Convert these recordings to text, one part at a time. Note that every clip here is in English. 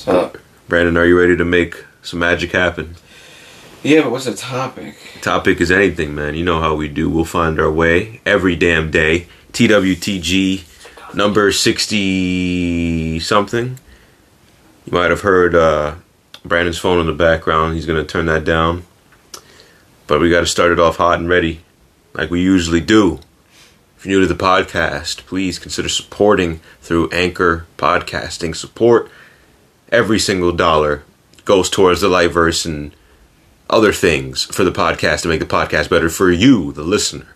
So, Brandon, are you ready to make some magic happen? yeah, but what's the topic? Topic is anything, man. You know how we do. We'll find our way every damn day. TWTG number 60 something. You might have heard uh, Brandon's phone in the background. He's going to turn that down. But we got to start it off hot and ready, like we usually do. If you're new to the podcast, please consider supporting through Anchor Podcasting. Support every single dollar goes towards the Lightverse and other things for the podcast to make the podcast better for you, the listener,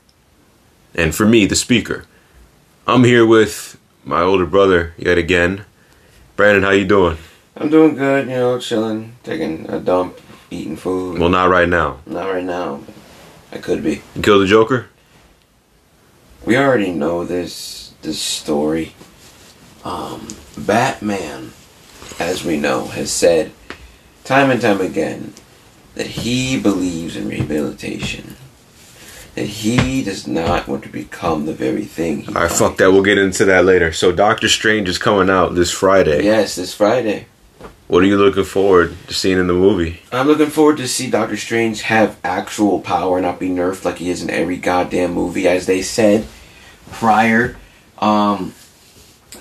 and for me, the speaker. I'm here with my older brother yet again. Brandon, how you doing? I'm doing good, you know, chilling, taking a dump, eating food. Well, not right now. Not right now. I could be. You killed the Joker? We already know this this story. Um, Batman, as we know, has said time and time again that he believes in rehabilitation. That he does not want to become the very thing. He All right, fuck that. We'll get into that later. So, Doctor Strange is coming out this Friday. Yes, this Friday. What are you looking forward to seeing in the movie? I'm looking forward to see Doctor Strange have actual power, not be nerfed like he is in every goddamn movie, as they said prior. Um,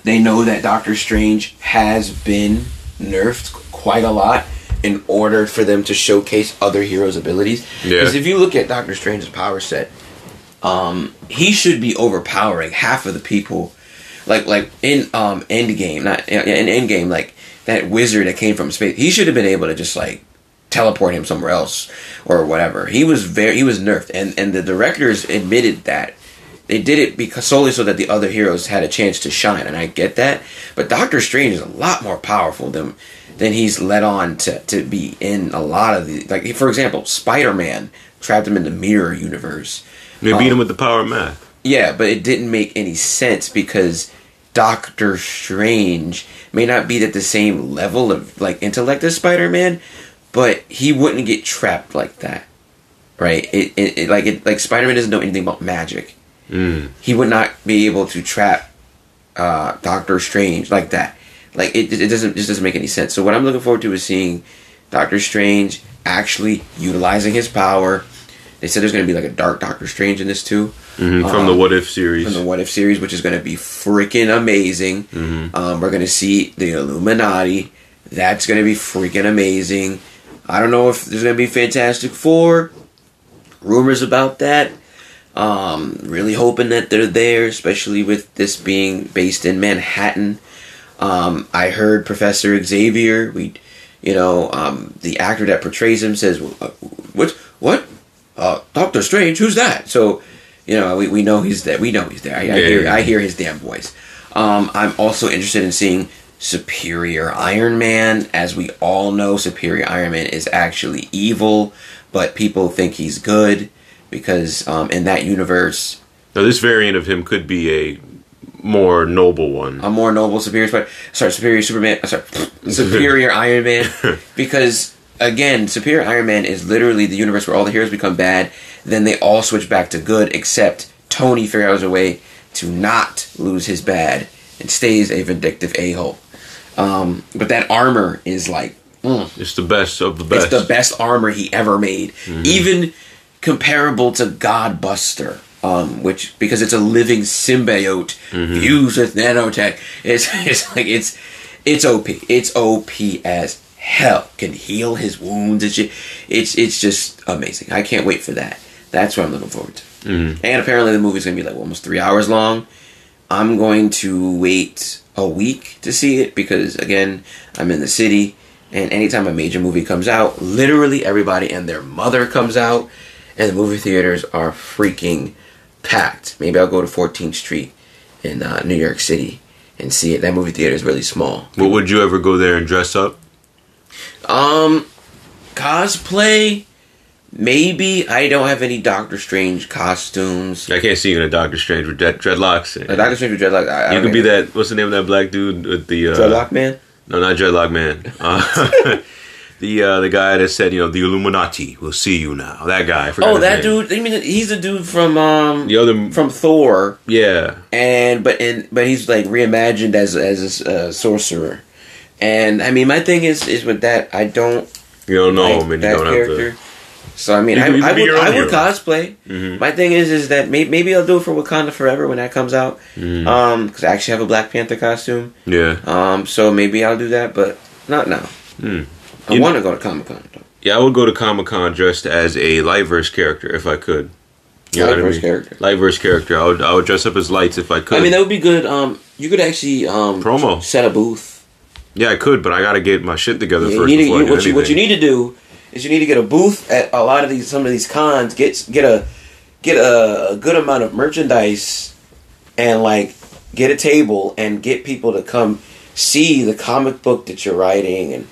they know that Doctor Strange has been nerfed quite a lot in order for them to showcase other heroes' abilities. Yeah. Because if you look at Doctor Strange's power set, um, he should be overpowering half of the people. Like like in um Endgame, not in Endgame, like that wizard that came from space. He should have been able to just like teleport him somewhere else or whatever. He was very he was nerfed, and and the directors admitted that they did it because solely so that the other heroes had a chance to shine, and I get that. But Doctor Strange is a lot more powerful than than he's led on to to be in a lot of the like for example, Spider Man trapped him in the mirror universe. They beat Um, him with the power of math. Yeah, but it didn't make any sense because Doctor Strange may not be at the same level of like intellect as Spider Man, but he wouldn't get trapped like that, right? It, it, it like it like Spider Man doesn't know anything about magic. Mm. He would not be able to trap uh, Doctor Strange like that. Like it, it doesn't just doesn't make any sense. So what I'm looking forward to is seeing Doctor Strange actually utilizing his power. They said there's going to be like a Dark Doctor Strange in this too hmm From the Um, What If series. from the What If series, which is going to be freaking amazing. Um, we're going to see the Illuminati. That's going to be freaking amazing. I don't know if there's going to be Fantastic Four. Rumors about that. Um, really hoping that they're there, especially with this being based in Manhattan. Um, I heard Professor Xavier. We, you know, um, the actor that portrays him says, "Uh, "What? What? Uh, Doctor Strange? Who's that?" So, you know, we, we know he's there. We know he's there. I, I hear. I hear his damn voice. Um, I'm also interested in seeing Superior Iron Man. As we all know, Superior Iron Man is actually evil, but people think he's good because um, in that universe, Now, this variant of him could be a more noble one. a more noble superior Spider, sorry, superior Superman, uh, sorry, superior Iron Man, because again, superior Iron Man is literally the universe where all the heroes become bad, then they all switch back to good, except Tony figures out a way to not lose his bad and stays a vindictive a hole. Um, but that armor is like mm, It's the best of the best. it's the best armor he ever made, even comparable to Godbuster. Um, which because it's a living symbiote fused with nanotech, it's it's like it's it's OP. It's OP as hell. Can heal his wounds and shit. It's it's just amazing. I can't wait for that. That's what I'm looking forward to. And apparently the movie's gonna be like almost three hours long. I'm going to wait a week to see it because again, I'm in the city and anytime a major movie comes out, literally everybody and their mother comes out and the movie theaters are freaking packed. Maybe I'll go to 14th Street in uh, New York City and see it. That movie theater is really small. But would you ever go there and dress up? Um, cosplay, maybe. I don't have any Doctor Strange costumes. I can't see you in a Doctor Strange with dread- dreadlocks. Uh, Doctor Strange with dreadlock. I, you don't could be that. What's the name of that black dude with the uh, dreadlock man. No, not dreadlock man. Uh, the uh, the guy that said, you know, the Illuminati will see you now. That guy. I Oh, that name. dude. I mean, he's a dude from um The other. from Thor, yeah. and but in but he's like reimagined as as a uh, sorcerer. And I mean, my thing is is with that, I don't You don't know like him and you that don't character. have So I mean, You I, you could I would I would cosplay. Mhm. My thing is is that may, maybe I'll do it for Wakanda Forever when that comes out. Mhm. Um, because I actually have a Black Panther costume. Yeah. Um, so maybe I'll do that, but not now. Hmm. I want to go to Comic Con. Yeah, I would go to Comic Con dressed as a Lightverse character if I could. You know what I Lightverse mean? character. Lightverse character. I would I would dress up as lights if I could. I mean, that would be good. Um, you could actually um Promo. set a booth. yeah, I could, but I gotta get my shit together Yeah, first you need to, before I you, what, you, what you need to do is you need to get a booth at a lot of these some of these cons. Get get a get a, a good amount of merchandise and like get a table and get people to come see the comic book that you're writing and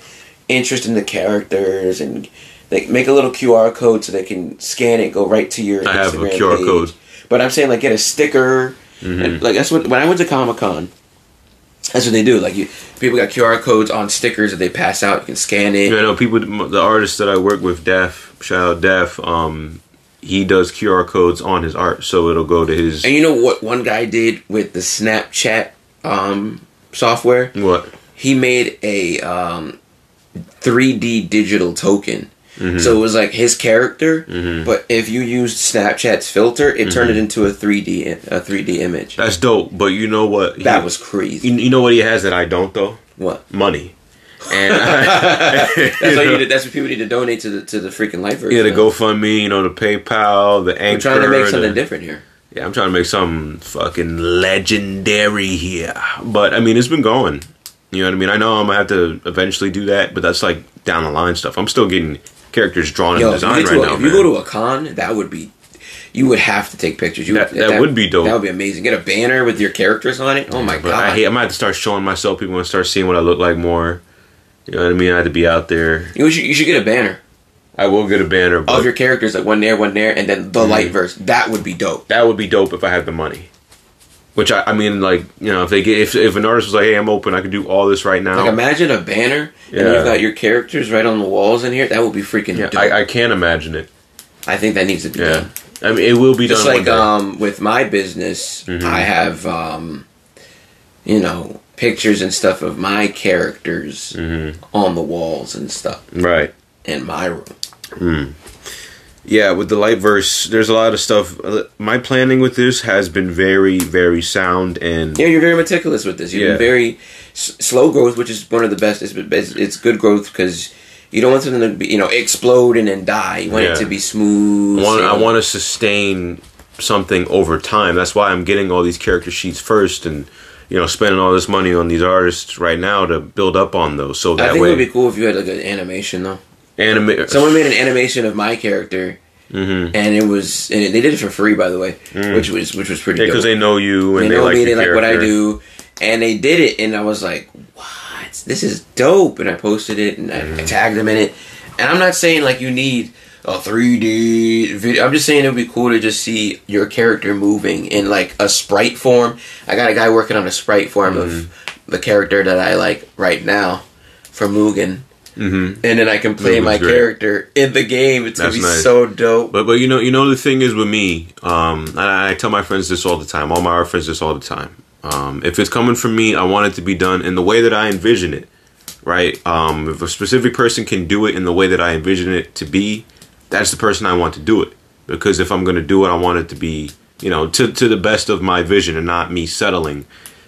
interest in the characters and like make a little QR code so they can scan it, go right to your I have a Instagram QR page. code. But I'm saying like get a sticker. Mhm. And, like that's what when I went to Comic Con. That's what they do. Like you, people got QR codes on stickers that they pass out. You can scan it. Yeah, I know people. The artist that I work with, Def, shout out Def. Um, he does QR codes on his art, so it'll go to his And you know what one guy did with the Snapchat um, software? what? He made a um, 3D digital token. Mm-hmm. So it was like his character, Mhm. but if you used Snapchat's filter, it turned Mm-hmm. it into a 3D i- a 3D image. That's dope. But you know what? He- That was crazy. You, you know what he has that I don't though? What? Money. And That's you what know, That's what people need to donate to the to the freaking life version. yeah, the GoFundMe, you know, the PayPal, the Anchor. We're trying to make something the- different here. Yeah, I'm trying to make something fucking legendary here. But I mean, it's been going. You know what I mean? I know I'm gonna have to eventually do that, but that's like down the line stuff. I'm still getting characters drawn Yo, and designed right a- now. if you go to a con, that would be. You would have to take pictures. You That- that would be dope. That would be amazing. Get a banner with your characters on it. Oh my But god! I hate. I might have to start showing myself. People want to start seeing what I look like more. You know what I mean? I had to be out there. you should you should get a banner I will get a banner, but of your characters, like one there, one there, and then the Mm-hmm. light verse. That would be dope. that would be dope if I had the money. Which I, I mean, like you know, if they get if if an artist was like, "Hey, I'm open. I can do all this right now." Like imagine a banner and Yeah. you've got your characters right on the walls in here. That would be freaking yeah, dope. I, I can't imagine it. I think that needs to be Yeah, done. I mean, it will be Just done. like one day. um with my business, Mhm. I have um you know pictures and stuff of my characters Mhm. on the walls and stuff right. in my room. Hmm. Yeah, with the light verse, there's a lot of stuff. Uh, My planning with this has been very, very sound and Yeah, you're very meticulous with this. You've Yeah. been very s- slow growth, which is one of the best. It's, it's, it's good growth because you don't want something to be, you know explode and then die. You want Yeah. it to be smooth. I want, I want to sustain something over time. That's why I'm getting all these character sheets first, and you know, spending all this money on these artists right now to build up on those. So I that think it would be cool if you had like an animation though. Someone made an animation of my character, hmm and it was and they did it for free, by the way, Mm. which was which was pretty Yeah, because they know you and they they, know like me, they like what I do, and they did it, and I was like, "What? This is dope!" And I posted it, and I, Mm-hmm. I tagged them in it. And I'm not saying like you need a 3D video. I'm just saying it would be cool to just see your character moving in like a sprite form. I got a guy working on a sprite form Mm-hmm. of the character that I like right now for Mugen. Hmm And then I can play my great. character in the game. It's That's gonna be nice. so dope. But but you know you know the thing is with me, um, and I, I tell my friends this all the time. All my art friends this all the time. Um, if it's coming from me, I want it to be done in the way that I envision it. Right? Um, if a specific person can do it in the way that I envision it to be, that's the person I want to do it. Because if I'm going to do it, I want it to be you know to to the best of my vision and not me settling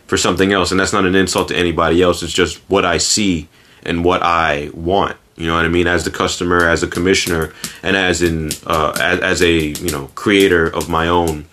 for something else. And that's not an insult to anybody else. It's just what I see and what I want. You know what I mean? As the customer, as a commissioner, and as in uh, as, as a you know creator of my own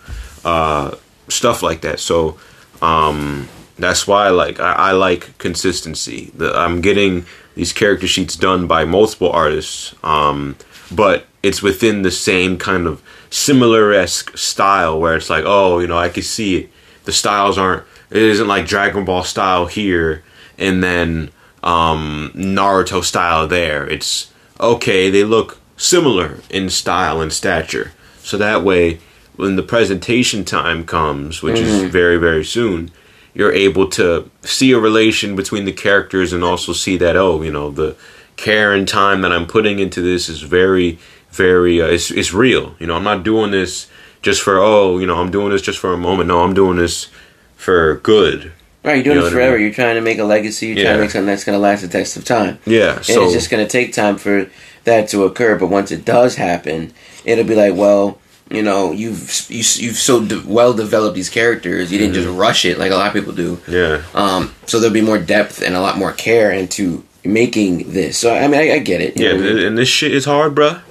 uh, stuff like that. So um, that's why like I, I like consistency. The, I'm getting these character sheets done by multiple artists, um, but it's within the same kind of similar esque style where it's like, oh, you know, I can see it. The styles aren't. It isn't like Dragon Ball style here, and then um, Naruto style there. It's okay. They look similar in style and stature, so that way when the presentation time comes, which is very very soon, you're able to see a relation between the characters and also see that oh, you know, the care and time that I'm putting into this is very very uh, it's it's real. You know, I'm not doing this just for oh, you know, I'm doing this just for a moment. No, I'm doing this for good. Right, you're doing You know it what I forever. mean? You're trying to make a legacy. You're trying to make something that's going to last the test of time. Yeah. And it's just going to take time for that to occur. But once it does happen, it'll be like, well, you know, you've you, you've so de- well developed these characters. You didn't Mm-hmm. just rush it like a lot of people do. yeah. Um, so there'll be more depth and a lot more care into making this. So I mean, I, I get it. you Yeah, mean? and this shit is hard, bruh.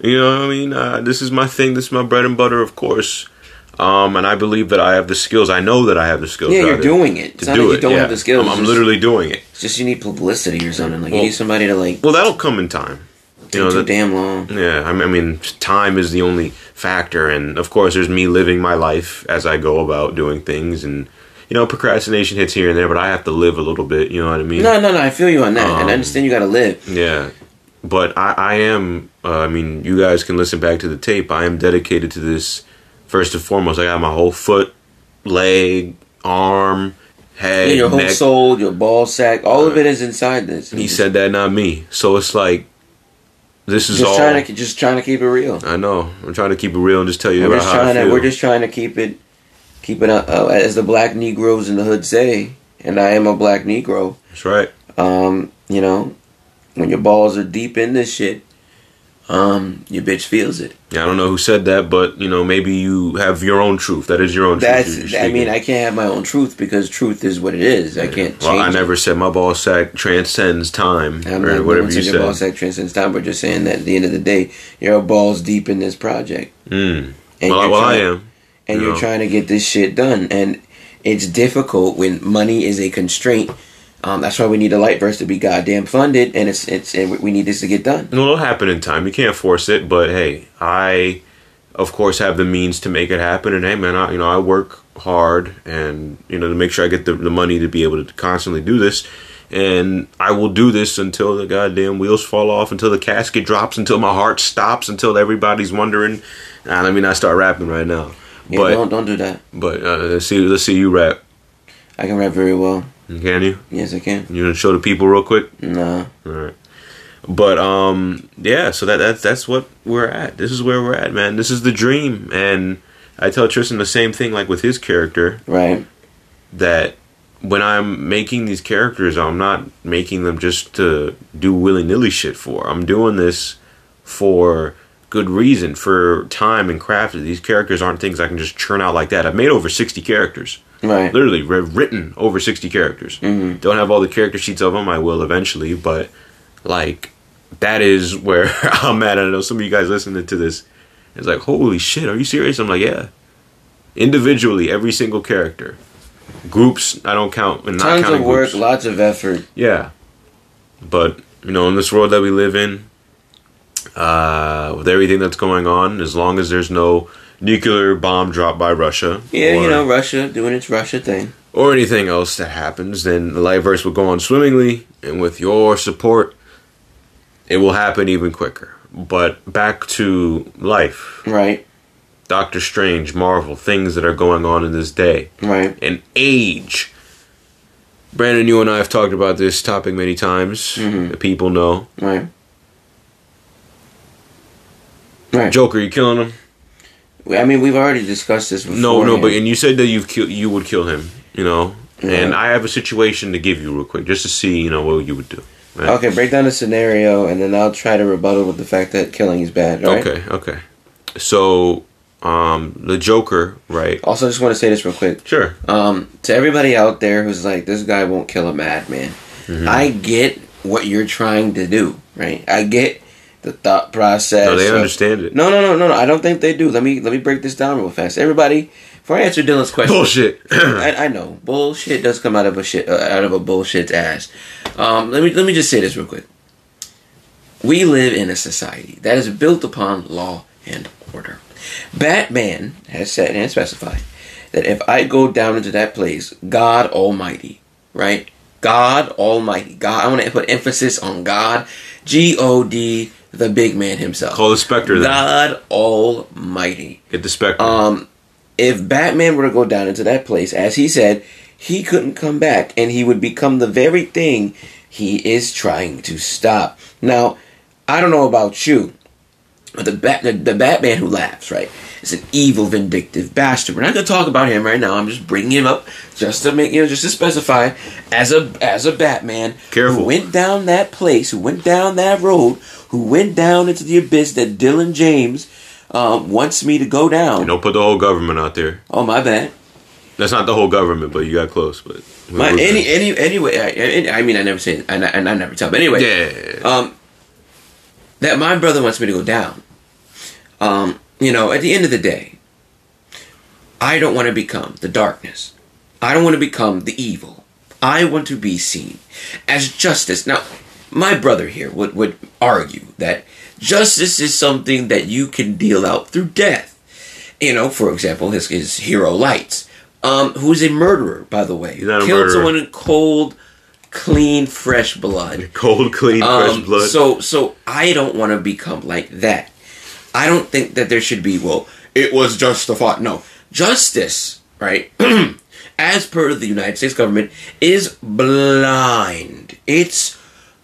You know what I mean? Uh, this is my thing. This is my bread and butter, of course. Um, and I believe that I have the skills. I know that I have the skills. yeah, you're doing it. It's to not do like it. you don't yeah. have the skills. I'm, I'm just- literally doing it. It's just you need publicity or something. Like Well- you need somebody to like. Well, that'll come in time. You know, too that, damn long. yeah. I mean, I mean, time is the only factor, and of course, there's me living my life as I go about doing things, and you know, procrastination hits here and there, but I have to live a little bit. You know what I mean? No, no, no. I feel you on that, and Um, I understand you got to live. Yeah, but I, I am. Uh, I mean, you guys can listen back to the tape. I am dedicated to this. First and foremost, I got my whole foot, leg, arm, head, Yeah, your whole neck. soul, your ball sack, all of it is inside this. He said that, not me. So it's like this is just all. trying to just trying to keep it real. I know. I'm trying to keep it real and just tell you We're about just how I trying to we're just trying to keep it keep it uh, uh, as the black Negroes in the hood say, and I am a black Negro. That's right. Um, you know, when your balls are deep in this shit, um, your bitch feels it. Yeah, I don't know who said that, but you know, maybe you have your own truth. That is your own That's truth. I mean. I can't have my own truth because truth is what it is. I can't. Well, I it. never said my ball sack transcends time I'm or not whatever you to your said. ball sack transcends time. We're just saying that at the end of the day, you're balls deep in this project. Mm. And Well, I- you're I am. and you you're know. trying to get this shit done and it's difficult when money is a constraint um, that's why we need a lightverse to be goddamn funded and it's it's and we need this to get done No, it'll happen in time. You can't force it, but hey, I, of course, have the means to make it happen. And hey, man, I, you know, I work hard and you know to make sure I get the, the money to be able to constantly do this. And I will do this until the goddamn wheels fall off, until the casket drops, until my heart stops, until everybody's wondering. Nah, let me not start rapping right now. yeah, but don't don't do that but uh, let's see let's see you rap. i can rap very well Can you? yes i can You gonna show the people real quick? nah All right. But um yeah, so that that's that's what we're at. This is where we're at, man. This is the dream. And I tell Tristan the same thing like with his character right that when I'm making these characters, I'm not making them just to do willy-nilly shit for. I'm doing this for good reason, for time and craft. These characters aren't things I can just churn out like that. I've made over 60 characters right. Literally written over 60 characters. Mhm. don't have all the character sheets of them i will eventually but like that is where i'm at. I know some of you guys listening to this it's like holy shit are you serious? I'm like yeah. Individually every single character. Groups i don't count and not tons counting of work groups. lots of effort. Yeah. But you know in this world that we live in uh with everything that's going on as long as there's no nuclear bomb dropped by russia yeah or- you know russia doing its russia thing or anything else that happens, then the Lightverse will go on swimmingly, and with your support, it will happen even quicker. But back to life right Doctor Strange, Marvel, things that are going on in this day, right and age. Brandon, you and I have talked about this topic many times. Mhm. The people know. right right Joker, you killing him? i mean we've already discussed this before No, no, but and you said that you've you would kill him. You know, and I have a situation to give you real quick, just to see, you know, what you would do. right? okay break down the scenario and then i'll try to rebuttal with the fact that killing is bad right? Okay, okay. So, um, the Joker, right? Also, just want to say this real quick. Sure. Um, to everybody out there who's like, this guy won't kill a madman. Mm-hmm. I get what you're trying to do, right? I get the thought process. No, they of- understand it. No, no, no, no, no. I don't think they do. Let me let me break this down real fast. Everybody, before I answer Dylan's question, Bullshit. I, I know bullshit does come out of a shit uh, out of a bullshit's ass. Um, let me let me just say this real quick. We live in a society that is built upon law and order. Batman has said and specified that if I go down into that place, God Almighty, right? God Almighty, God. I want to put emphasis on God, G O D, the big man himself. Call the Spectre then. God Almighty. Get the Spectre. Um, if Batman were to go down into that place, as he said, he couldn't come back, and he would become the very thing he is trying to stop. Now, I don't know about you, but the bat, the, the Batman who laughs, right? Is an evil, vindictive bastard. We're not going to talk about him right now. I'm just bringing him up just to make you know, just to specify as a as a Batman Careful. who went down that place, who went down that road, who went down into the abyss that Dylan James um, wants me to go down. You Don't put the whole government out there. Oh my bad. That's not the whole government, but you got close. But My, any any anyway. I, I mean, I never say, it, and I, and I never tell. But anyway, yeah, um, that my brother wants me to go down. Um, you know, at the end of the day, I don't want to become the darkness. I don't want to become the evil. I want to be seen as justice. Now, my brother here would, would argue that justice is something that you can deal out through death. You know, for example, his, his hero Lights, um, who's a murderer, by the way, He's not a killed someone in cold, clean, fresh blood. cold, clean, Um, fresh blood. So, so I don't want to become like that. I don't think that there should be. Well, it was just a justified. No, justice, right? As per the United States government, is blind. It's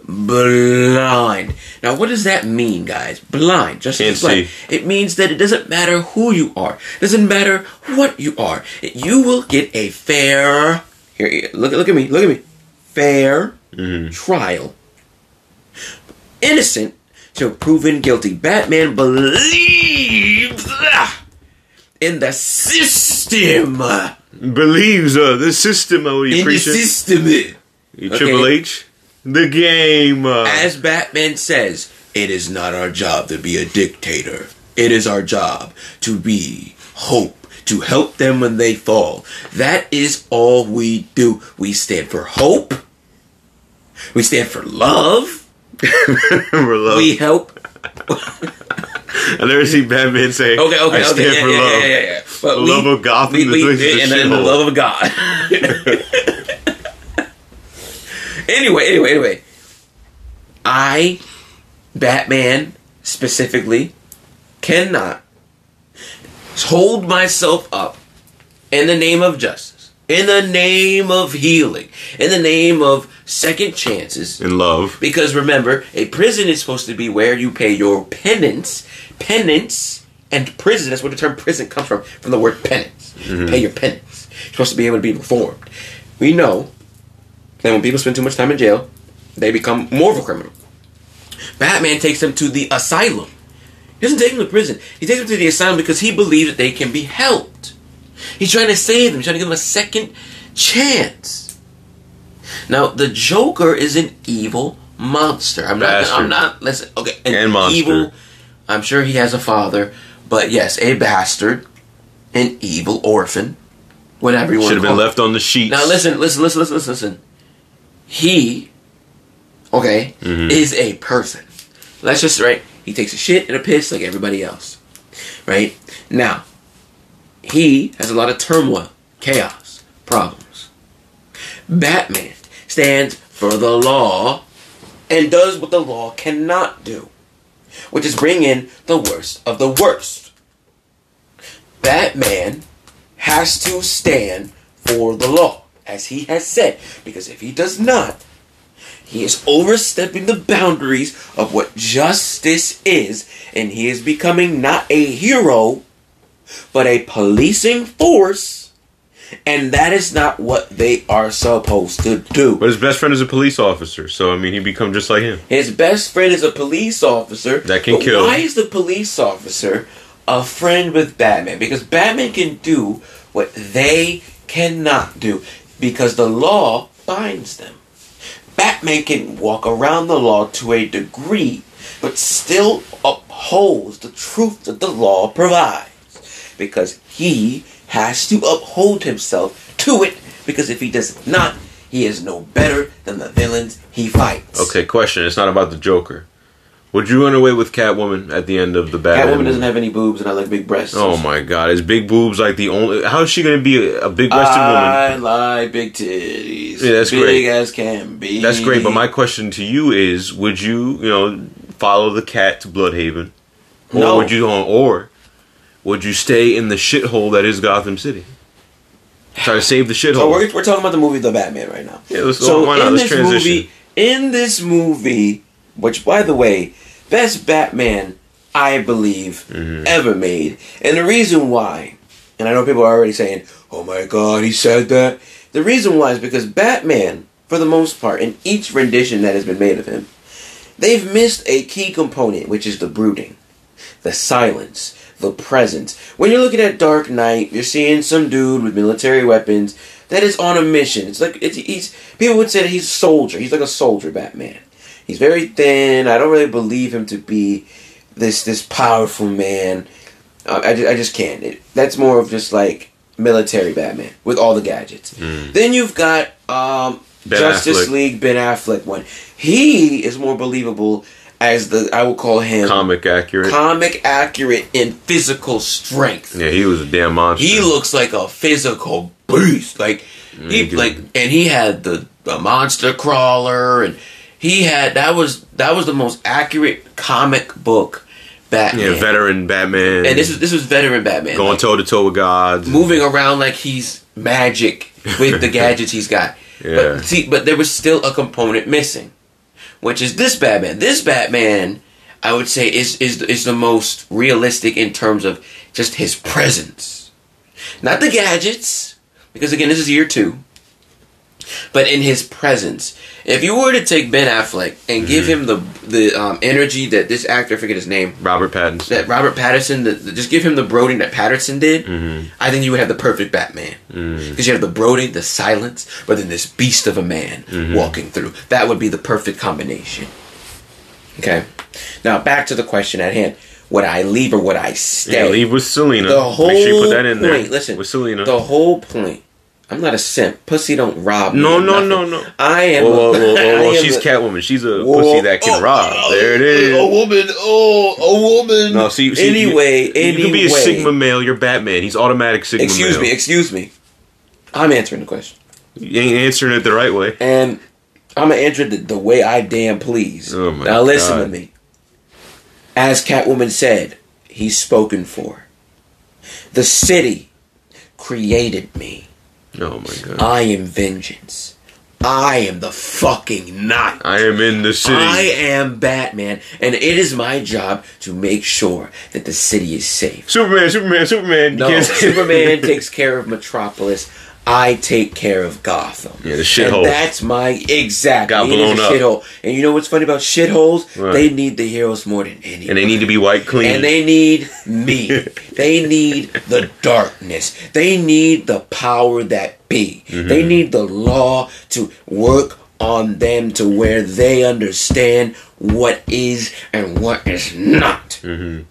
blind. Now, what does that mean, guys? Blind. Justice Can't is blind. see. It means that it doesn't matter who you are. It doesn't matter what you are. You will get a fair. Here, look, look at me. Look at me. Fair mm-hmm. trial. Innocent till proven guilty. Batman believes ah, in the system. Believes uh, the system. Oh, you In the system. You Triple H. The game. Uh, As Batman says, it is not our job to be a dictator. It is our job to be hope, to help them when they fall. That is all we do. We stand for hope. We stand for love. love. We help I never see Batman say, Okay, okay, I okay, stand yeah, for yeah, love. yeah, yeah, yeah. But The we- love of Gotham, we- the we- place and, and the love of God. anyway, anyway, anyway, I, Batman specifically, cannot hold myself up in the name of justice, in the name of healing, in the name of second chances, In love. because remember, a prison is supposed to be where you pay your penance. Penance and prison, that's where the term prison comes from, from the word penance. Mm-hmm. Pay your penance. You're supposed to be able to be reformed. We know that when people spend too much time in jail, they become more of a criminal. Batman takes them to the asylum. He doesn't take them to prison. He takes them to the asylum because he believes that they can be helped. He's trying to save them. He's trying to give them a second chance. Now, the Joker is an evil monster. I'm not. I'm not. Listen. Okay. An And monster. evil. I'm sure he has a father, but yes, a bastard, an evil orphan, whatever you want Should have been it. left on the sheets. Now listen, listen, listen, listen, listen, listen. He, okay, Mm-hmm. is a person. Let's just right. He takes a shit and a piss like everybody else, right? Now, he has a lot of turmoil, chaos, problems. Batman stands for the law and does what the law cannot do, which is bring in the worst of the worst. Batman has to stand for the law, as he has said, because if he does not, he is overstepping the boundaries of what justice is, and he is becoming not a hero, but a policing force, and that is not what they are supposed to do. But his best friend is a police officer, so I mean, he become just like him. His best friend is a police officer. That can kill. Why is the police officer a friend with Batman? Because Batman can do what they cannot do. Because the law binds them. Batman can walk around the law to a degree, but still upholds the truth that the law provides. Because he has to uphold himself to it. Because if he does not, he is no better than the villains he fights. Okay, question. It's not about the Joker. Would you run away with Catwoman at the end of the Batman? Catwoman movie? doesn't have any boobs, and I like big breasts. Oh my God! Is big boobs like the only? How is she gonna be a, a big-breasted woman? I like big titties. Yeah, that's big great. as can be. That's great, but my question to you is: Would you, you know, follow the cat to Blüdhaven, or No. would you, or would you stay in the shithole that is Gotham City? Try to save the shithole. so we're, we're talking about the movie The Batman right now. Yeah, let's- so in this transition. movie, in this movie, which by the way, best Batman I believe, Mm-hmm. ever made. And the reason why, and I know people are already saying, oh my god, he said that. The reason why is because Batman, for the most part, in each rendition that has been made of him, they've missed a key component, which is the brooding, the silence, the presence. When you're looking at Dark Knight, you're seeing some dude with military weapons that is on a mission. It's like it's, he's people would say that he's a soldier. He's like a soldier Batman. He's very thin. I don't really believe him to be this this powerful man. Uh, I, I just can't. It, that's more of just like military Batman with all the gadgets. Then you've got um, Justice Affleck. League Ben Affleck one. He is more believable as the I would call him Comic accurate. comic accurate in physical strength. yeah, he was a damn monster. He looks like a physical beast. Like he Mhm. like and he had the, the monster crawler and he had that was that was the most accurate comic book Batman. yeah, veteran Batman. And this was this was veteran Batman. going toe to toe with gods. moving around like he's magic with the gadgets he's got. Yeah. But see, but there was still a component missing, which is this Batman. This Batman, I would say, is is is the most realistic in terms of just his presence, not the gadgets, because again, this is year two. But in his presence, if you were to take Ben Affleck and give Mm-hmm. him the the um, energy that this actor, I forget his name, Robert Pattinson. that Robert Pattinson, the, the- just give him the brooding that Pattinson did, Mm-hmm. I think you would have the perfect Batman. Because you have the brooding, the silence, but then this beast of a man Mm-hmm. walking through. That would be the perfect combination. Okay. Now back to the question at hand: Would I leave or would I stay? yeah, leave with Selina. the whole Make sure you put that in there. point. Listen, with Selina. the whole point. I'm not a simp. Pussy don't rob. me No, of no, no, no. I am. Whoa, whoa, whoa, whoa, whoa. She's a- Catwoman. She's a Whoa. pussy that can Oh, rob. oh, there it is. A woman. Oh, a woman. No, see, see anyway, you, anyway. you can be a Sigma male. You're Batman. He's automatic Sigma Excuse male. me. Excuse me. I'm answering the question, You ain't answering it the right way. and I'm gonna answer it the, the way I damn please. Oh my now listen God. to me. As Catwoman said, he's spoken for. The city created me. Oh my god. I am vengeance. I am the fucking night. I am in the city. I am Batman, and it is my job to make sure that the city is safe. Superman, Superman, Superman. No, Superman takes care of Metropolis. I take care of Gotham. Yeah, the And shithole. that's my exact. Got blown up. shithole. And you know what's funny about shitholes? What? They need the heroes more than anyone. And they need to be white clean. And they need me. they need the darkness. They need the power that be. Mm-hmm. They need the law to work on them to where they understand what is and what is not. Mm-hmm.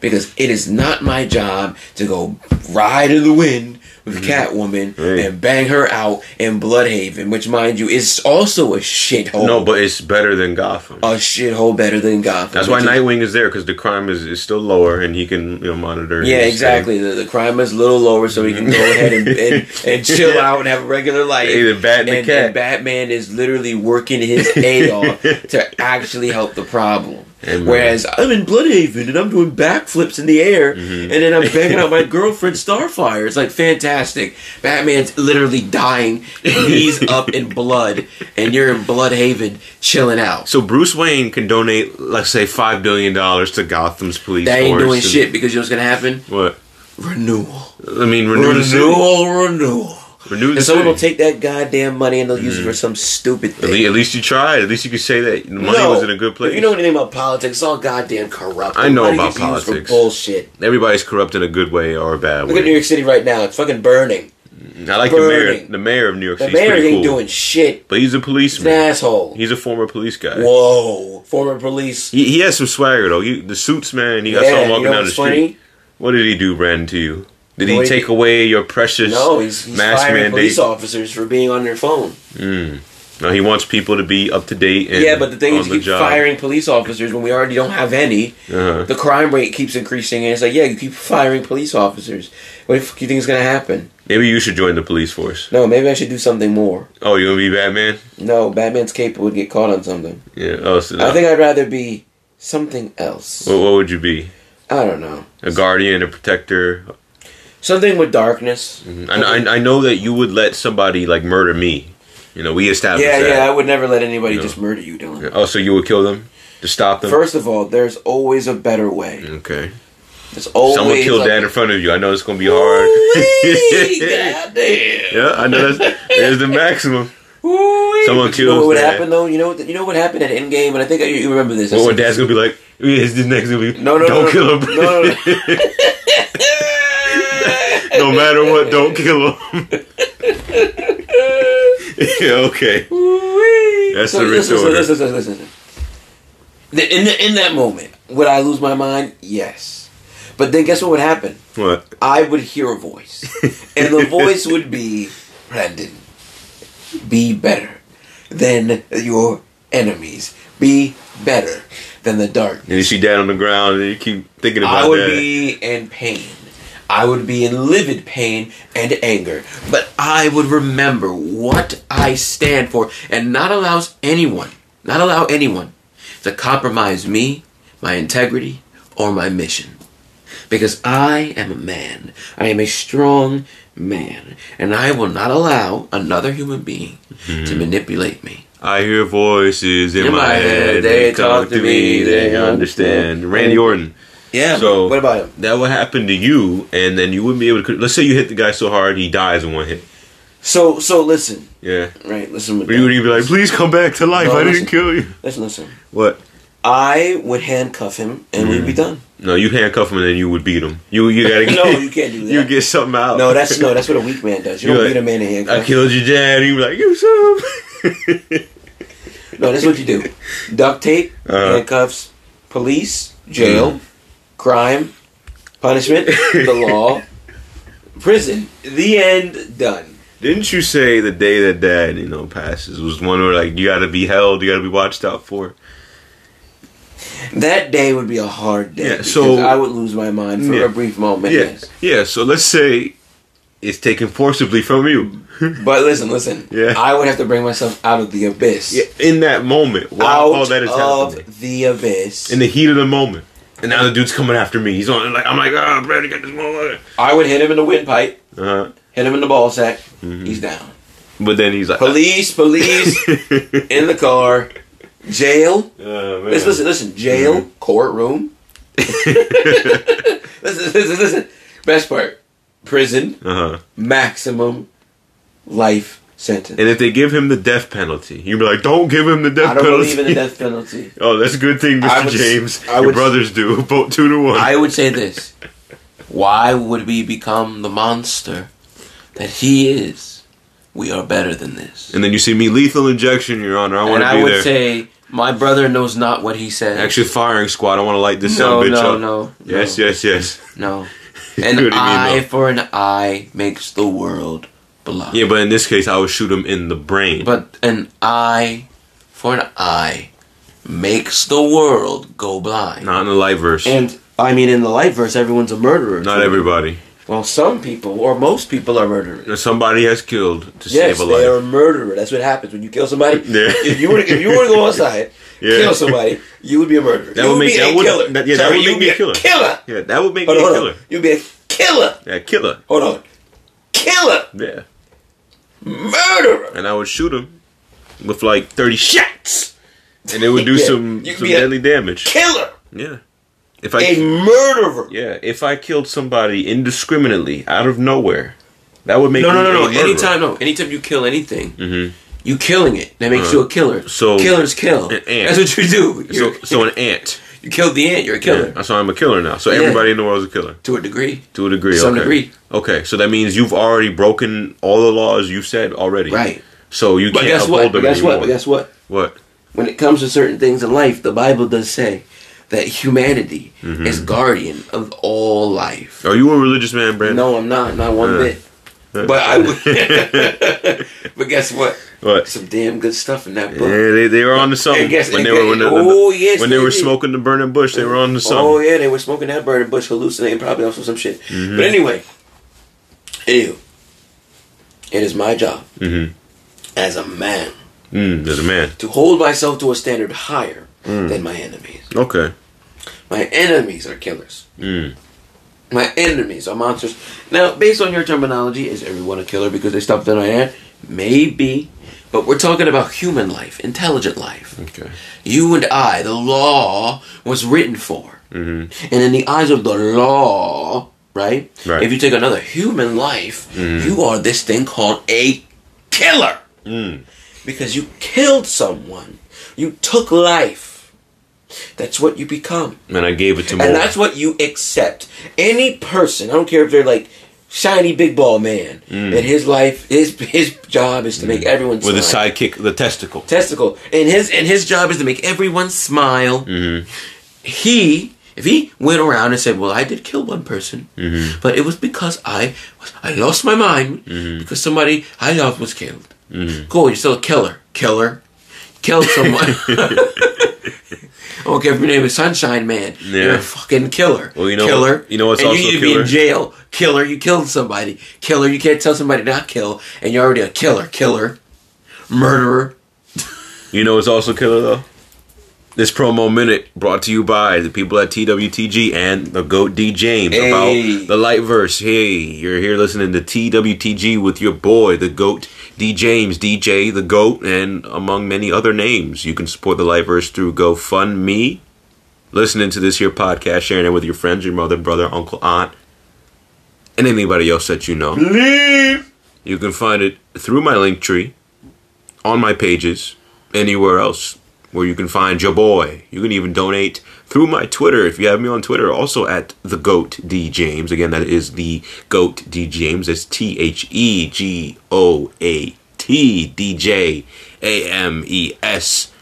Because it is not my job to go ride in the wind with Catwoman Mm-hmm. Right. and bang her out in Blüdhaven, which, mind you, is also a shithole. no, but it's better than Gotham. a shithole better than Gotham. That's why which is- Nightwing is there because the crime is, is still lower and he can you know monitor. Yeah, exactly. The, the crime is a little lower, so he can go ahead and, and, and chill out and have a regular life. Hey, the bat and the and, cat. and Batman is literally working his A off to actually help the problem. Amen. Whereas I'm in Blüdhaven and I'm doing backflips in the air, Mm-hmm. and then I'm banging out my girlfriend Starfire. It's like fantastic. Batman's literally dying, He's up in blood, and you're in Blüdhaven chilling out. So Bruce Wayne can donate, let's say, five billion dollars to Gotham's police That ain't force. doing and- shit because you know what's gonna happen? What? Renewal. I mean, renewal. renewal, renewal. Renew the And someone city. will take that goddamn money and they'll use it for mm-hmm. some stupid At thing. least, at least you tried. At least you could say that the money No, was in a good place. If you know anything about politics, it's all goddamn corrupt. I know about politics. Bullshit. Everybody's corrupt in a good way or a bad way. Look at New. York City right now. It's fucking burning. I like the mayor. The mayor of New York The mayor ain't cool. doing shit. But he's a He's an policeman. asshole. He's a former police guy. Whoa. Former police. He, he has some swagger though. He, the suits, man. He got yeah, someone walking you know down the what's street. funny? What did he do, Brandon, to you? Did he take away your precious No, he's, he's mask firing mandate? police officers for being on their phone. Mm. No, he wants people to be up to date. And yeah, but the thing is, the keep job. firing police officers when we already don't have any. Uh-huh. The crime rate keeps increasing, and it's like, yeah, you keep firing police officers. What do you think is going to happen? Maybe you should join the police force. No, maybe I should do something more. Oh, you gonna be Batman? No, Batman's cape would get caught on something. Yeah. Oh, so I think I'd rather be something else. What, what would you be? I don't know. A guardian, a protector? Something with darkness. Mm-hmm. I, I, I know that you would let somebody like murder me. You know, we established Yeah, that. yeah, I would never let anybody No. just murder you, Dylan. Oh, so you would kill them? to stop them. First of all, there's always a better way. okay. There's always Someone killed a- dad in front of you. I know it's gonna be hard. Yeah, I know that's there's the maximum. Ooh-wee. Someone But you know what dad. happened though? You know what? You know what happened at Endgame, and I think you you remember this. Well, dad's gonna be like, yeah, his next gonna No, no, don't no, kill no, him. no, no, no. no matter what, don't kill him. yeah, okay. Ooh-wee. That's so the listen, retorter. listen, listen, listen, listen. The- In the, in that moment, would I lose my mind? Yes. But then guess what would happen? What? I would hear a voice, and the voice would be, Brandon, be better than your enemies. Be better than the dark. And you see dad on the ground, and you keep thinking about that. I would that. be in pain. I would be in livid pain and anger. But I would remember what I stand for and not allow anyone, not allow anyone to compromise me, my integrity, or my mission. Because I am a man. I am a strong man. And I will not allow another human being to hmm. manipulate me. I hear voices in, In my, my head. head, They talk to me. They understand. Randy Orton. Yeah. So- what about him? That would happen to you, and then you wouldn't be able to. Let's say you hit the guy so hard he dies in one hit. So so listen. Yeah. Right, listen with Or you would be like, please come back to life. No, I didn't kill you. Listen, listen. What? I would handcuff him and we'd be done. No, you handcuff him and then you would beat him. You you gotta get, No, you can't do that. You get something out. No, that's no, that's what a weak man does. You You're don't like, beat a man in handcuffs. I killed your dad. You be like, you son. No, that's what you do. Duct tape, Uh-huh. handcuffs, police, jail, crime, punishment, the law, prison. The end. Done. Didn't you say the day that dad, you know, passes was one where like you gotta be held, you gotta be watched out for? That day would be a hard day. Yeah, so- I would lose my mind for Yeah. a brief moment. Yeah, Yes. yeah. So let's say it's taken forcibly from you. But listen, listen. Yeah. I would have to bring myself out of the abyss. Yeah, in that moment, while out all that is of happening, the abyss. in the heat of the moment, and now the dude's coming after me. He's on like I'm like, ah, oh, Brady got this motherfucker. I would hit him in the windpipe, Uh-huh. hit him in the ball sack. Mm-hmm. He's down. But then he's like, Police, police, in the car, jail. Man. Listen, listen, listen. Jail, Mm-hmm. courtroom. listen, listen, listen. Best part: prison, Uh-huh. maximum life sentence. And if they give him the death penalty, you'd be like, don't give him the death penalty." I don't penalty. believe in the death penalty. oh, that's a good thing, Mr. James. I Your would- brothers do. Vote two to one. I would say this: Why would we become the monster that he is? We are better than this. and then you see me lethal injection, Your Honor. I want to be there. And I would there. say, my brother knows not what he says. Actually, firing squad. I want to light this no, son of a bitch no, up. no, Yes, no, yes, yes. no. What An mean, eye no? for an eye makes the world Yeah, but in this case, I would shoot him in the brain. But an eye for an eye makes the world go blind. not in the light verse. And I mean, in the light verse, everyone's a murderer. not everybody. Well, some people, or most people, are murderers. Somebody has killed to Yes, save a life. Yes, they are a murderer. That's what happens when you kill somebody. Yeah. If you were to, if you were to go outside, Yeah. kill somebody, you would be a murderer. That you would make- be that a would- killer. that- yeah, that Sorry, would make me a killer. Killer. Yeah, that would make Hold me on, a killer. You'd be a killer. Yeah, killer. Hold on. Killer. Yeah. Murderer. And I would shoot him with like 30 shots. And it would do Yeah, some, you'd some deadly damage. Killer. Yeah. If I A murderer. Yeah, if I killed somebody indiscriminately out of nowhere, that would make No, no, me no, a no. murderer. Anytime, no. Anytime you kill anything, Mhm. you killing it. That makes you a killer. Uh, so- killers kill. An ant. That's what you do. So, You're- so an ant. You killed the ant. You're a killer Yeah, so I'm a killer now. So Yeah. everybody in the world is a killer to a degree. to a degree. To some okay. degree. Okay, so that means you've already broken all the laws you said already. Right. So you But can't guess what? But guess anymore. what? But guess what? what? when it comes to certain things in life, the Bible does say that humanity Mm-hmm. is guardian of all life. Are you a religious man, Brandon? No, I'm not, not one Uh, bit. But I would. but guess what? What? Some damn good stuff in that book. Yeah, they, they were on the something guess- when they were when, the, oh, yes, when they they were did. smoking the burning bush. They were on the something. Oh yeah, they were smoking that burning bush, hallucinating, probably also some shit. Mm-hmm. But anyway, anywho, it is my job Mhm. as a man Mm, there's a man. to hold myself to a standard higher Mm. than my enemies. Okay. My enemies are killers. Mm. My enemies are monsters. Now, based on your terminology, is everyone a killer because they stopped on I am? Maybe. But we're talking about human life, intelligent life. Okay. You and I, the law was written for. Mm-hmm. And in the eyes of the law, right? Right. If you take another human life, you are this thing called a killer. Because you killed someone. You took life. That's what you become. And I gave it to more. And that's what you accept. Any person, I don't care if they're like shiny big ball man, mm. that his life, his his job is to make mm. everyone with a sidekick, the testicle. testicle, and his and his job is to make everyone smile. Mm-hmm. He, if he went around and said, "Well, I did kill one person, mm-hmm. but it was because I was, I lost my mind mm-hmm. because somebody I loved was killed." Cool, you're still a killer. Killer, killed someone. Don't care if your name is Sunshine Man. You're a fucking killer. Well, you know- killer. you know what's and also you need to killer? be in jail. Killer. You killed somebody. Killer. You can't tell somebody not kill, and you're already a killer. Killer. Murderer. You know what's also killer though? This promo minute brought to you by the people at TWTG and the GOAT D James Hey. about the Lightverse. Hey, you're here listening to TWTG with your boy, the GOAT D James, DJ the GOAT, and among many other names. You can support the Lightverse through GoFundMe. Listening to this here podcast, sharing it with your friends, your mother, brother, uncle, aunt, and anybody else that you know. Leave. You can find it through my Linktree, on my pages, anywhere else where you can find your boy. You can even donate through my Twitter if you have me on Twitter, also at the Goat D James. Again, that is the Goat D James. It's T H E G O A T D J A M E S.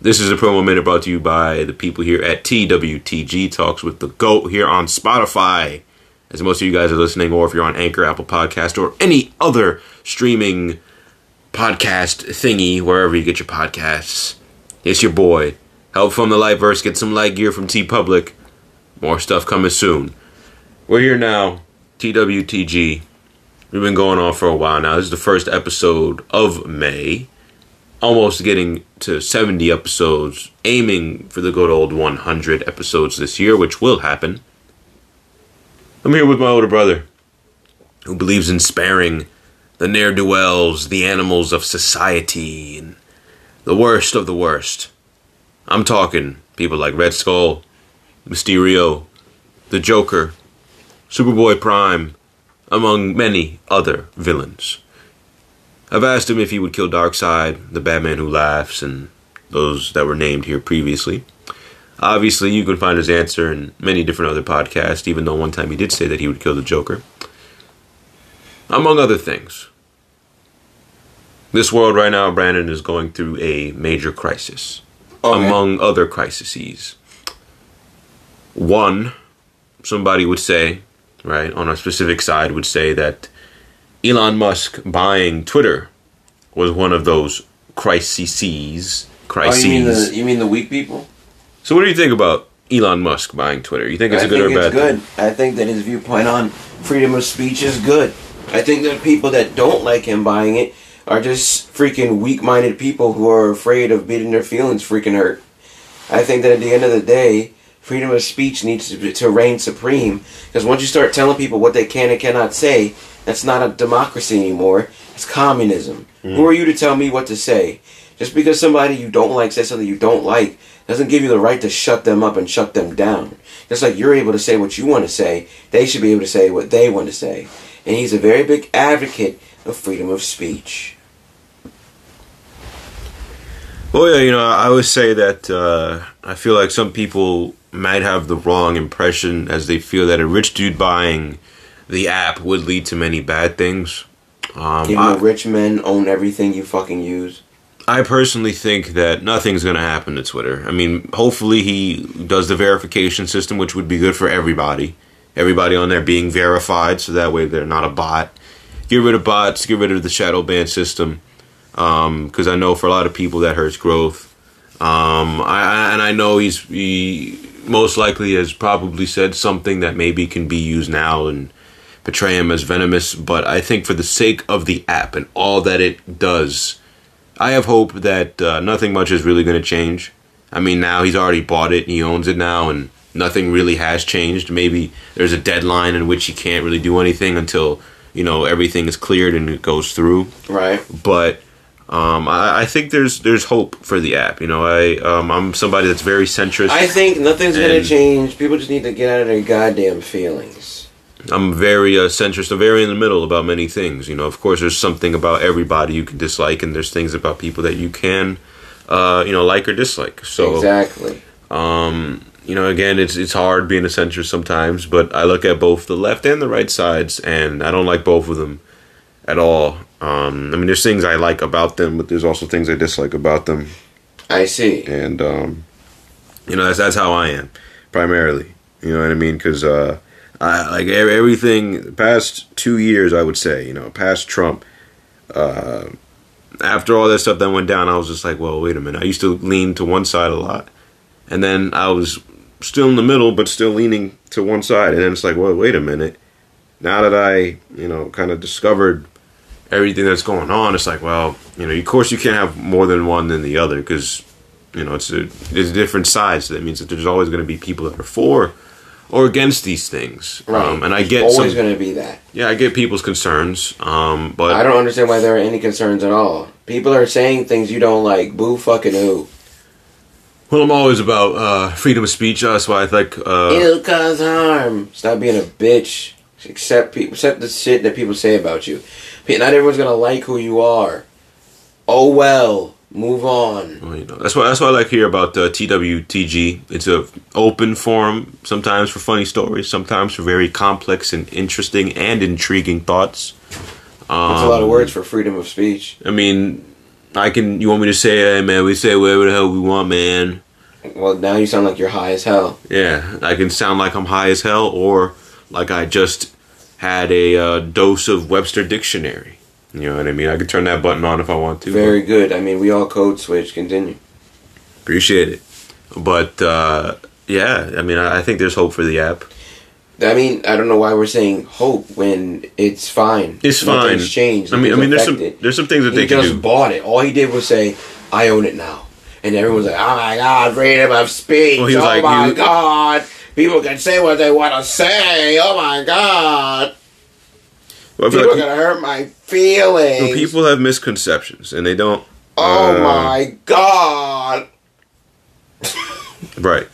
This is a promo minute brought to you by the people here at TWTG Talks with the GOAT here on Spotify. As most of you guys are listening, or if you're on Anchor, Apple Podcast, or any other streaming podcast thingy, wherever you get your podcasts. It's your boy. Help from the Lightverse. Get some light gear from TeePublic. More stuff coming soon. We're here now. TWTG. We've been going on for a while now. This is the first episode of May. Almost getting to 70 episodes. Aiming for the good old 100 episodes this year, which will happen. I'm here with my older brother, who believes in sparing the ne'er do wells, the animals of society, and the worst of the worst. I'm talking people like Red Skull, Mysterio, the Joker, Superboy Prime, among many other villains. I've asked him if he would kill Darkseid, the Batman who laughs, and those that were named here previously. Obviously, you can find his answer in many different other podcasts, even though one time he did say that he would kill the Joker. Among other things. This world right now, Brandon, is going through a major crisis. Okay. Among other crises. One, somebody would say, right, on a specific side, would say that Elon Musk buying Twitter was one of those crises. Oh, Crises. you mean the you mean the weak people? So, what do you think about Elon Musk buying Twitter? You think it's I a good think or it's bad good. I think that his viewpoint on freedom of speech is good. I think that people that don't like him buying it are just freaking weak-minded people who are afraid of beating their feelings freaking hurt. I think that at the end of the day, freedom of speech needs to, to reign supreme. Because once you start telling people what they can and cannot say, that's not a democracy anymore. It's communism. Mm. Who are you to tell me what to say? Just because somebody you don't like says something you don't like doesn't give you the right to shut them up and shut them down. Just like you're able to say what you want to say, they should be able to say what they want to say. And he's a very big advocate of freedom of speech. Well, yeah, you know, I always say that uh, I feel like some people might have the wrong impression as they feel that a rich dude buying the app would lead to many bad things. Um, Even I, rich men own everything you fucking use. I personally think that nothing's going to happen to Twitter. I mean, hopefully he does the verification system, which would be good for everybody. Everybody on there being verified, so that way they're not a bot. Get rid of bots, get rid of the shadow ban system, because I know for a lot of people that hurts growth. Um, I, I- and I know he's he most likely has probably said something that maybe can be used now and portray him as venomous. But I think for the sake of the app and all that it does, I have hope that uh, nothing much is really going to change. I mean, now he's already bought it, and he owns it now, and nothing really has changed. Maybe there's a deadline in which he can't really do anything until you know everything is cleared and it goes through. Right. But Um, I, I think there's there's hope for the app. You know, I um, I'm somebody that's very centrist. I think nothing's gonna change. People just need to get out of their goddamn feelings. I'm very uh, centrist. I'm very in the middle about many things. You know, of course, there's something about everybody you can dislike, and there's things about people that you can, uh, you know, like or dislike. So, exactly. um, you know, again, it's it's hard being a centrist sometimes, but I look at both the left and the right sides, and I don't like both of them at all. Um, I mean, there's things I like about them, but there's also things I dislike about them, I see. and um, you know, that's that's how I am primarily. You know what I mean? Because uh, I like everything past two years, I would say, you know, past Trump. Uh, after all that stuff that went down, I was just like, well, wait a minute. I used to lean to one side a lot, and then I was still in the middle, but still leaning to one side, and then it's like, well, wait a minute. Now that I, you know, kind of discovered everything that's going on, it's like, well, you know, of course you can't have more than one than the other because, you know, it's a, it's different sides. That means that there's always going to be people that are for or against these things. Right. Um, and I get always gonna be that. yeah, I get people's concerns. Um, but I don't understand why there are any concerns at all. People are saying things you don't like. Boo fucking who. well, I'm always about uh, freedom of speech. That's why I think. Uh, It'll cause harm. Stop being a bitch. Accept people. Accept the shit that people say about you. Not everyone's gonna like who you are. Oh well. Move on. Well, you know, that's why that's why I like to hear about uh, TWTG. It's a open forum, sometimes for funny stories, sometimes for very complex and interesting and intriguing thoughts. Um, That's a lot of words for freedom of speech. I mean, I can. You want me to say, "Hey, man, we say whatever the hell we want, man." Well, now you sound like you're high as hell. Yeah, I can sound like I'm high as hell, or like I just had a uh, dose of Webster Dictionary. You know what I mean? I could turn that button on if I want to. Very good. I mean, we all code switch. Continue. Appreciate it. But uh, yeah, I mean, I I think there's hope for the app. I mean, I don't know why we're saying hope when it's fine. It's fine. Nothing's changed. I mean, I mean, there's some there's some things that He they can just do. bought it. All he did was say, "I own it now," and everyone's like, "Oh my god, freedom of speech! Well, oh like- my god, people can say what they want to say! Oh my god, Well, people like are gonna hurt my feelings! people, people have misconceptions and they don't. oh uh, my god!" Right.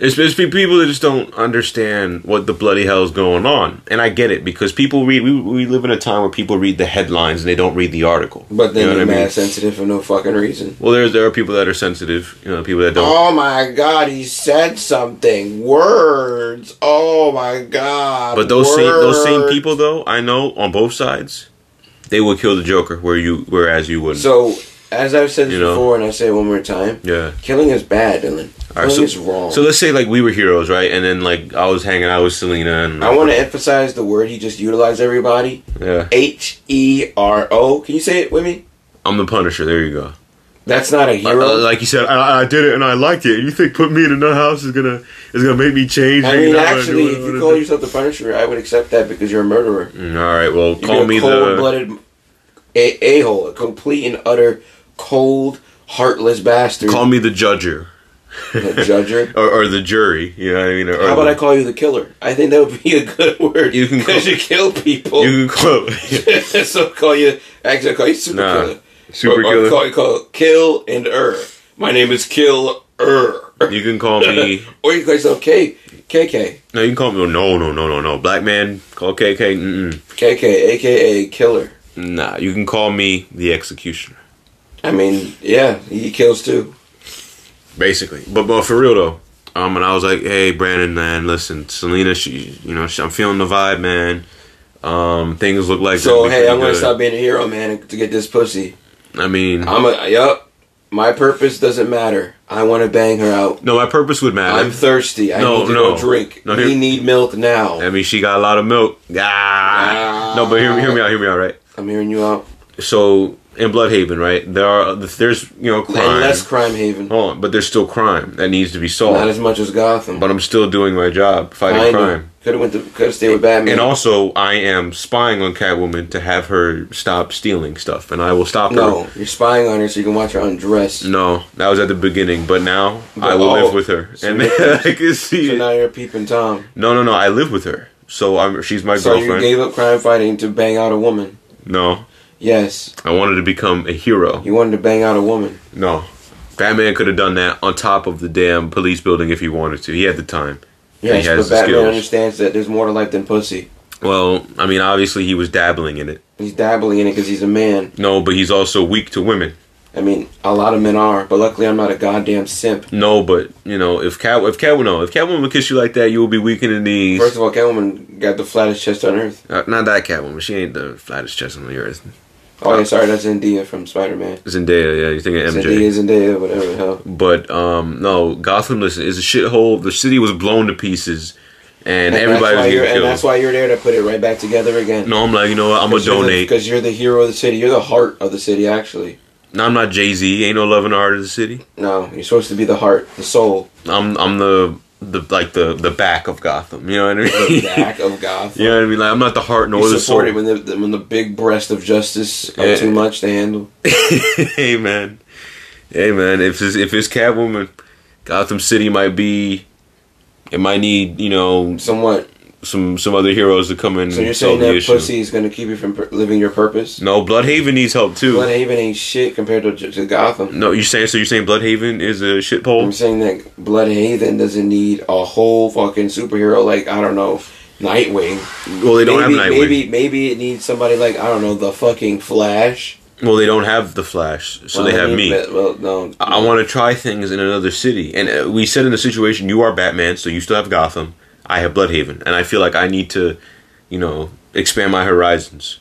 It's, it's pe- people that just don't understand what the bloody hell is going on, and I get it because people read. We, we live in a time where people read the headlines and they don't read the article. But then you know they're what I mean? mad sensitive for no fucking reason. Well, there's there are people that are sensitive. You know, people that don't. Oh my god, he said something. Words. Oh my god. but those same those same people, though, I know on both sides, they will kill the Joker. Where you, whereas you wouldn't. So, as I've said this You know? before, and I say it one more time, yeah. killing is bad, Dylan. All right, Killing so, is wrong. so let's say like we were heroes, right? And then like I was hanging out with Selina, and I want to emphasize the word he just utilized, everybody. yeah, H E R O. Can you say it with me? I'm the Punisher. There you go. That's not a hero. Uh, like you said, I, I did it and I liked it. You think putting me in a nut house is gonna is gonna make me change? I mean, actually, if you call yourself the Punisher, I would accept that because you're a murderer. Mm, all right, well, You're call me the cold-blooded a a hole, a complete and utter cold, heartless bastard. call me the judger the judger. or, or the jury. You know what I mean? Or, How about the, I call you the killer? I think that would be a good word. You can because you kill people. You can call so call you actually I call you super Nah. killer. super or, killer. Call, you call kill and er. My name is Kill Er. You can call me. Or you can call yourself K KK No, you can call me. No, no, no, no, no. Black man. Call KK. Mm-mm. KK aka Killer. Nah, you can call me the executioner. I mean, yeah, he kills too. basically. But but for real though, um, and I was like, hey Brandon, man, listen, Selina, she, you know, she, I'm feeling the vibe, man. Um, things look like So hey, I'm pretty gonna stop being a hero, man, to get this pussy. I mean, I'm a yup. My purpose doesn't matter. I want to bang her out. no, my purpose would matter. I'm thirsty. I No, need to no. go drink. No, we here- need milk now. I mean, she got a lot of milk. Ah. Ah. No, but hear, me- hear me out. Hear me out. Right. I'm hearing you out. So in Blüdhaven, right, there are there's you know crime. And less crime haven. Hold on, but there's still crime that needs to be solved. Not as much as Gotham. but I'm still doing my job, fighting crime. Could have went to could have stayed with Batman. And also, I am spying on Catwoman to have her stop stealing stuff, and I will stop her. no, you're spying on her so you can watch her undress. No, that was at the beginning, but now I will oh, live with her, so and you're- I can see So it. now you're peeping Tom. No, no, no, I live with her, so I'm. She's my So you girlfriend. gave up crime fighting to bang out a woman. no, Yes. I wanted to become a hero. You wanted to bang out a woman. No. Batman could have done that on top of the damn police building if he wanted to. He had the time. Yes, he has but Batman skills. understands that there's more to life than pussy. Well, I mean, obviously he was dabbling in it. He's dabbling in it because he's a man. No, but he's also weak to women. I mean, a lot of men are, but luckily I'm not a goddamn simp. No, but you know, if Cat, if Cat, no, if Catwoman would kiss you like that, you will be weak in the knees. First of all, Catwoman got the flattest chest on earth. Uh, not that Catwoman. She ain't the flattest chest on the earth. Oh, yeah, sorry, that's Zendaya from Spider-Man. Zendaya, yeah, you're thinking MJ. Zendaya, Zendaya, whatever the hell. But um, no, Gotham. Listen, is a shithole. The city was blown to pieces, and, And everybody was getting and that's why you're there to put it right back together again. No, I'm like, you know what? I'm gonna donate. because you're the hero of the city. You're the heart of the city, actually. No, I'm not Jay Z. Ain't no love in the heart of the city. No, you're supposed to be the heart, the soul, I'm I'm the the like the the back of Gotham. You know what I mean? the back of Gotham. you know what I mean? Like I'm not the heart nor You the soul. support when the when the big breast of justice are Yeah. too much to handle. hey man, hey man. If it's, if it's Catwoman, Gotham City might be. It might need you know Somewhat. Some some other heroes to come in So you're saying that pussy is going to keep you from per- living your purpose? No, Blüdhaven needs help too. Blüdhaven ain't shit compared to, to Gotham. no, you're saying so? You're saying Blüdhaven is a shitpole. I'm saying that Blüdhaven doesn't need a whole fucking superhero like I don't know, Nightwing. Well, they don't maybe, have Nightwing. Maybe maybe it needs somebody like I don't know the fucking Flash. Well, they don't have the Flash, so Well, they I have mean, me. well, no. I want to try things in another city. And uh, we said in the situation, you are Batman, so you still have Gotham. I have Blüdhaven, and I feel like I need to, you know, expand my horizons.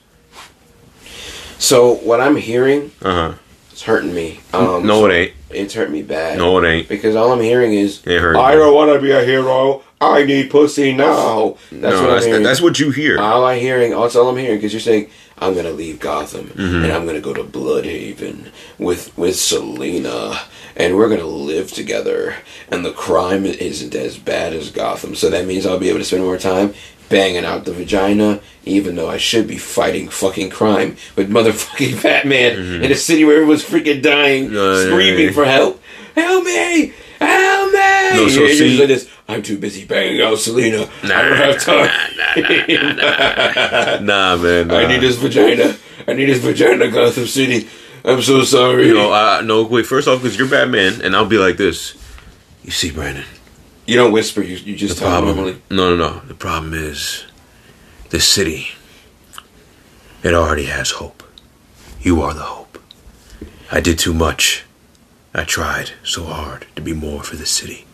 So what I'm hearing Uh huh. is hurting me. Um, no, it ain't. it's hurting me bad. No, it ain't. because all I'm hearing is It hurt I don't want to be a hero. I need pussy now. That's no, what I'm that's, hearing. that's what you hear. all I'm hearing. That's all I'm hearing because you're saying I'm gonna leave Gotham Mm-hmm. and I'm gonna go to Blüdhaven with with Selina and we're gonna live together and the crime isn't as bad as Gotham. So that means I'll be able to spend more time banging out the vagina, even though I should be fighting fucking crime with motherfucking Batman in a city where everyone's freaking dying, Mm-hmm. Screaming for help. Help me! Help me! No, so see- like this. I'm too busy banging out Selina. I don't have time. nah, man. Nah. Nah, man. I need his vagina. I need his vagina, Gotham City. I'm so sorry. You know, uh, no, wait. First off, because you're Batman, and I'll be like this. You see, Brandon. You don't whisper. You you just The talk problem. normally. No, no, no. The problem is, this city. It already has hope. You are the hope. I did too much. I tried so hard to be more for the city,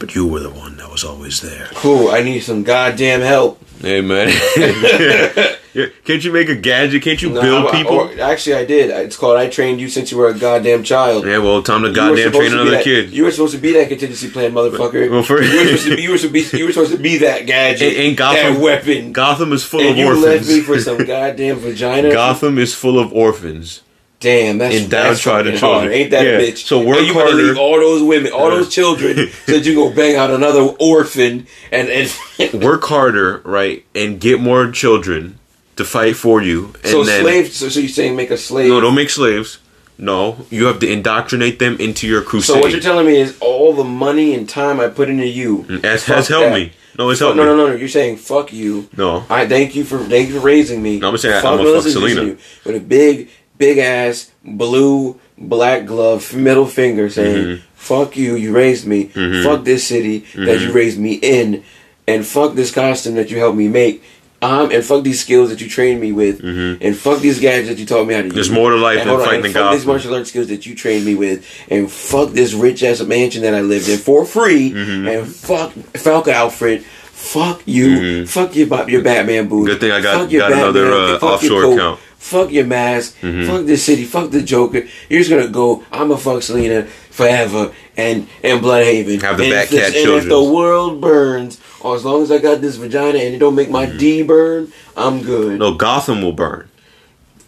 but you were the one that was always there. Cool. I need some goddamn help. Hey, man. Can't you make a gadget? Can't you No, build I- people? or- actually, I did. It's called "I trained you since you were a goddamn child." yeah, well, time to You goddamn supposed train to another that- kid. You were supposed to be that contingency plan, motherfucker. Well, for- you, were supposed to be, you were supposed to be. You were supposed to be that gadget, Ain't- ain't Gotham- that weapon. Gotham is full and of you orphans. left me for some goddamn vagina. Gotham is full of orphans. Damn, that's And downtrodden children. Ain't that Yeah, a bitch? so work and you want to leave all those women, all those children, so that you go bang out another orphan and and Work harder, right, and get more children to fight for you. And so then, slave. So, so you're saying make a slave? No, don't make slaves. No, you have to indoctrinate them into your crusade. So what you're telling me is all the money and time I put into you mm, has, fuck has helped that. me. No, it's helped no, me. no, no, no. You're saying fuck you. No. I thank you for thank you for raising me. No, I'm saying fuck I'm gonna fuck Selina. Justin with a big, big ass blue black glove middle finger saying Mm-hmm. fuck you. You raised me. Fuck this city that Mm-hmm. you raised me in, and fuck this costume that you helped me make. Um, and fuck these skills that you trained me with, and fuck these gadgets that you taught me how to use. Mm-hmm. There's more to life And than on, fighting and the fuck these martial arts skills that you trained me with, and fuck this rich ass mansion that I lived in for free, Mm-hmm. and fuck Falcon Alfred. Fuck you. Fuck your your Batman boots. Mm-hmm. Good thing I got- got another, uh, offshore account. Mm-hmm. Fuck your mask. Fuck this city. Fuck the Joker. You're just gonna go. I'm a fuck Selina forever and and Blüdhaven. Have the and Batcat if this- And if the world burns, or as long as I got this vagina and it don't make my D burn, I'm good. No, Gotham will burn.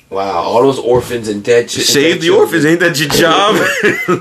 Wow, all those orphans and dead. ch- Save the orphans. Ain't that your job?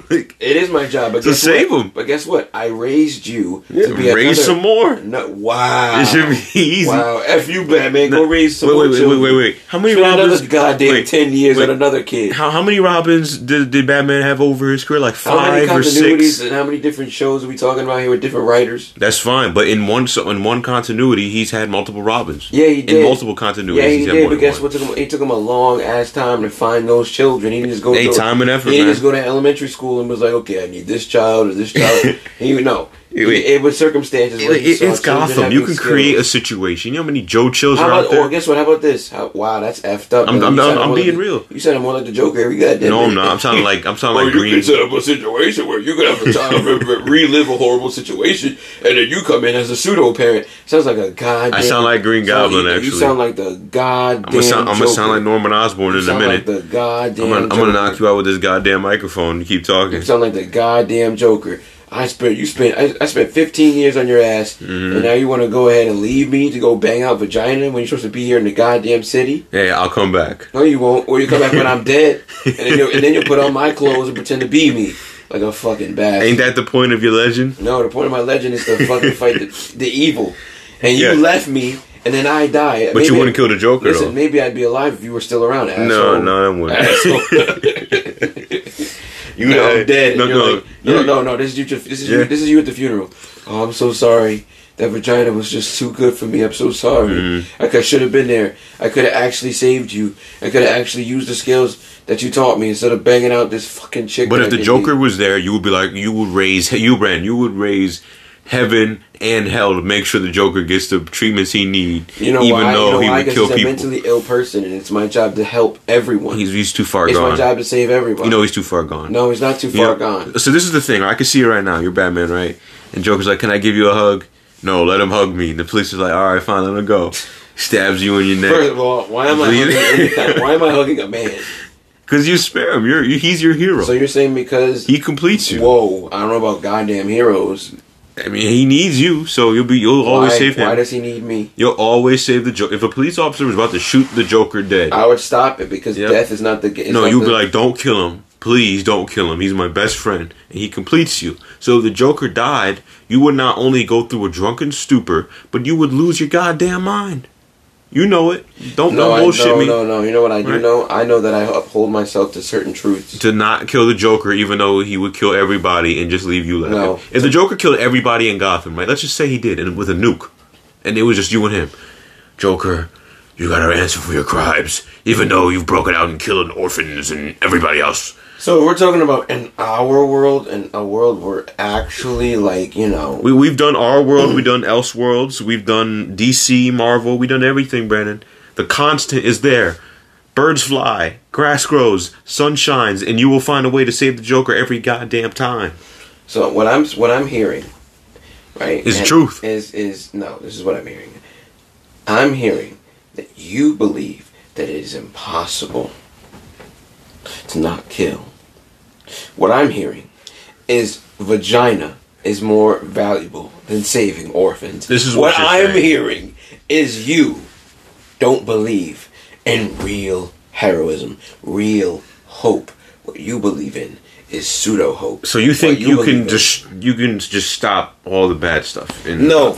It is my job, but guess save them. But guess what? I raised you to be raise another- some more. No, wow. It should be easy. Wow, f you, Batman. Go raise some wait, more wait, wait, children. wait, wait, wait. How many Spend Robins? another goddamn wait, ten years wait. on another kid. How how many Robins did, did Batman have over his career? Like five or six. and how many different shows are we talking about here with different writers? That's fine, but in one so in one continuity, he's had multiple Robins. Yeah, he In did. multiple continuities, Yeah, he did. But guess one. what? Took him, it took him a long long ass time to find those children. He didn't just go. To, time and effort, He didn't man. just go to elementary school and was like, okay, I need this child or this child. and you know, Wait. it was circumstances. It- it- it's Gotham. You can create a situation. You know how many Joe Chills How are about? out there? Oh, guess what? How about this? How, wow, that's effed up. I'm-. I'm- You I'm- I'm more being like- real. You sound more like the Joker every goddamn. no, I'm not. I'm sounding like I'm sounding oh, like you Green. can set up a situation where you're gonna have a child re- re- relive a horrible situation, and then you come in as a pseudo parent. Sounds like a goddamn. I sound like Green Goblin, you- You sound like the goddamn. I'm gonna sound, I'm gonna sound like Norman Osborn in a minute. Like the goddamn. I'm gonna, I'm gonna knock you out with this goddamn microphone. You keep talking. You sound like the goddamn Joker. I spent you spent I, I spent 15 years on your ass, Mm-hmm. and now you want to go ahead and leave me to go bang out vagina when you're supposed to be here in the goddamn city. Hey, I'll come back. No, you won't. Or you come back when I'm dead, and then you and then you put on my clothes and pretend to be me like a fucking bastard. Ain't that the point of your legend? No, the point of my legend is to fucking fight the, the evil, and you Yeah. left me, and then I die. But you wouldn't kill the Joker Listen, though. maybe I'd be alive if you were still around. Asshole. No, no, that wouldn't. You know I'm dead. No, no, like, no, no. no, no. This is you. This is Yeah. you. This is you at the funeral. Oh, I'm so sorry. That vagina was just too good for me. I'm so sorry. Mm-hmm. I should have been there. I could have actually saved you. I could have actually used the skills that you taught me instead of banging out this fucking chick. But if I the Joker need. was there, you would be like, you would raise, you ran, you would raise heaven and hell to make sure the Joker gets the treatments he need, you know even why? though you know he why? would kill he's a mentally ill person, and it's my job to help everyone. He's, he's too far it's gone. It's my job to save everyone. You know he's too far gone. no, he's not too far gone. So this is the thing. I can see it right now. You're Batman, right? And Joker's like, "Can I give you a hug?" No, let him hug me. The police is like, "All right, fine, let him go." Stabs you in your neck. First of all, why am I hugging, why am I hugging a man? because you spare him. You're you, he's your hero. So you're saying because he completes you. whoa, I don't know about goddamn heroes. I mean, he needs you, so you'll be you'll always why, save him. Why does he need me? You'll always save the Joker. If a police officer was about to shoot the Joker dead, I would stop it because Yep. death is not the. It's no, you'd the, be like, "Don't kill him, please, don't kill him. He's my best friend, and he completes you." So if the Joker died, you would not only go through a drunken stupor, but you would lose your goddamn mind. You know it. Don't No, don't I, bullshit no, me. no, no. No. You know what I do Right. know? I know that I uphold myself to certain truths. To not kill the Joker, even though he would kill everybody and just leave you left. No. If the Joker killed everybody in Gotham, right? Let's just say he did, and with a nuke, and it was just you and him. Joker, you gotta answer for your crimes, even though you've broken out and killed orphans and everybody else. So we're talking about in our world, and a world where actually, like you know, We we've done our world, we've done Elseworlds, we've done DC, Marvel, we've done everything, Brandon. The constant is there. Birds fly, grass grows, sun shines, and you will find a way to save the Joker every goddamn time. So what I'm what I'm hearing, right, Is truth. Is is no? This is what I'm hearing. I'm hearing that you believe that it is impossible to not kill. What I'm hearing is vagina is more valuable than saving orphans. This is what, what I'm saying. hearing is you don't believe in real heroism, real hope. What you believe in is pseudo hope. So you think What you, can just you can just stop all the bad stuff? In No,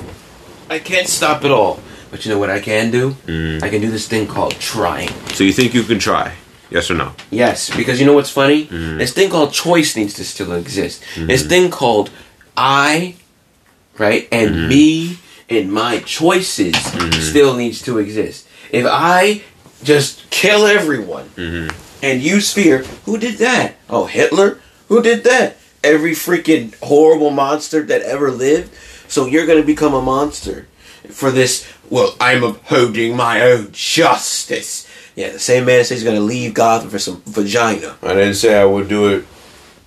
I can't stop it all. But you know what I can do? Mm. I can do this thing called trying. So you think you can try? Yes or no? Yes, because you know what's funny? Mm-hmm. This thing called choice needs to still exist. This thing called I, right, and Mm-hmm. me and my choices still needs to exist. If I just kill everyone Mm-hmm. and use fear, who did that? Oh, Hitler? Who did that? Every freaking horrible monster that ever lived. So you're gonna become a monster for this. Well, I'm upholding my own justice. Yeah, the same man says he's gonna leave Gotham for some vagina. I didn't say I would do it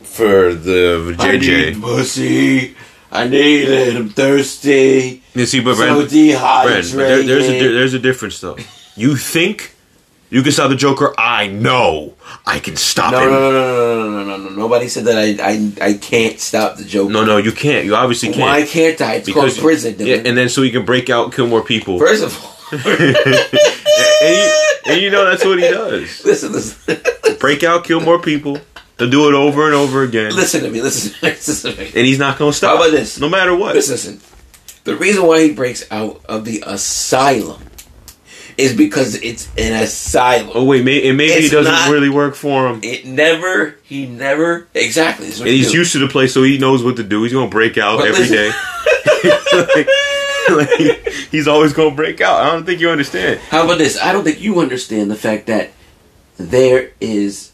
for the I need pussy. I need it. I'm thirsty. You see, but So Brandon, dehydrated. Brandon, but there, there's a there's a difference though. You think you can stop the Joker? I know I can stop no, him. no, no, no, no, no, no, no, no. Nobody said that I, I, I can't stop the joke. No, no, you can't. You obviously can't. Why can't I? It's called prison. yeah, and then so he can break out, kill more people, First of all, and, you, and you know that's what he does. listen, listen, Break out, kill more people. They'll do it over and over again, listen to me. Listen, listen to me. and he's not going to stop. How about this? No matter what. Listen, listen. The reason why he breaks out of the asylum is because it's an asylum. Oh wait, may, and maybe it doesn't not- really work for him. It never, he never, exactly. this is what And he's do. used to the place, so he knows what to do. He's gonna break out But every listen- day. like, like, he's always gonna break out. I don't think you understand. How about this? I don't think you understand the fact that there is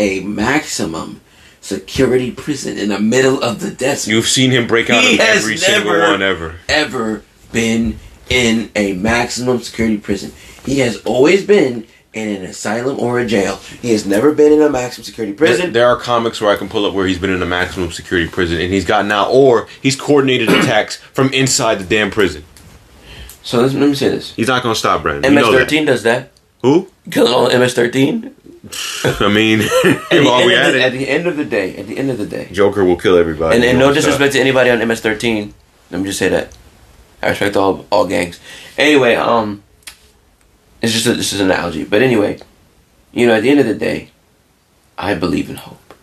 a maximum security prison in the middle of the desert. You've seen him break out He of has every single never- one ever. ever been in a maximum security prison. He has always been in an asylum or a jail. He has never been in a maximum security prison. there are comics where I can pull up where he's been in a maximum security prison and he's gotten out, or he's coordinated attacks from inside the damn prison. So let me, let me say this. He's not gonna stop, Brandon. You know. MS-13 does that. Who? Killing all MS-13. I mean, At the, while we end at of the, at the end of the day, at the end of the day, Joker will kill everybody. and, and no disrespect to anybody on MS-13. Let me just say that. I respect all all gangs. Anyway, um, it's just a, this is an analogy, but anyway, you know, at the end of the day, I believe in hope.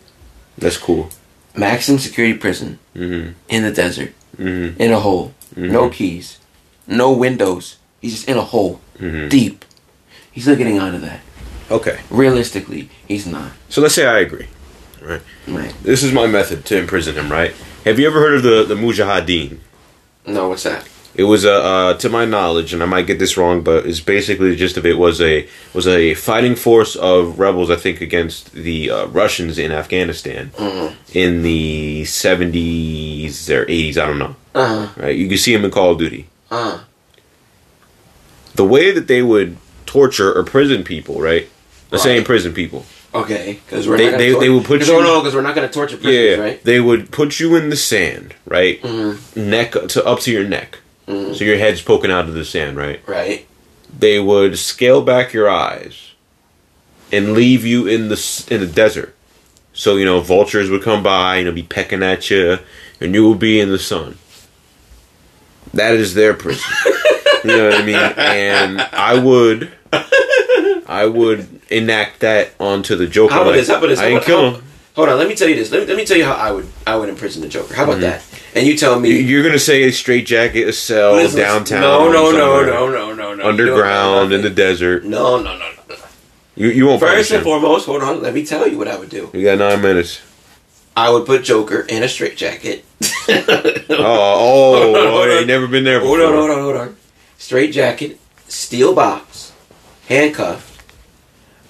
That's cool. Maximum security prison hmm in the desert, hmm in a hole, no keys, no windows. He's just in a hole, Mhm. deep. He's not getting out of that. Okay, Realistically, he's not. so let's say I agree. Right. Right. This is my method to imprison him. Right? Have you ever heard of the the Mujahideen? No, what's that? It was a, uh, to my knowledge, and I might get this wrong, but it's basically the gist of it was a was a fighting force of rebels, I think, against the uh, Russians in Afghanistan in the seventies or eighties. I don't know. Uh Right? You can see them in Call of Duty. uh. The way that they would torture or prison people, right? Say Right. imprison people. Okay, because we're They- not they- tor- they will put 'cause- you- Oh no, because we're not going to torture prisoners, yeah, right? they would put you in the sand, right? Mm-hmm. Neck to up to your neck, Mm-hmm. so your head's poking out of the sand, right? Right. they would scale back your eyes and leave you in the in the desert. So you know vultures would come by, you know, be pecking at you, and you will be in the sun. That is their prison. you know what I mean? And I would, I would enact that onto the Joker. How about like, this? How about this? I ain't kill him. Hold on, let me tell you this. Let me, let me tell you how I would I would imprison the Joker. How about mm-hmm. that? And you tell me. You- You're gonna say a straight jacket, a cell, Listen, downtown, No, no, no, no, no, no, no. underground in the desert. No, no, no, no. You you won't First and foremost, hold on. Let me tell you what I would do. You got nine minutes. I would put Joker in a straitjacket. Oh, oh, Hold on, oh, hold on. never been there before. Hold on, hold on, hold on. Straight jacket, steel box, handcuffed.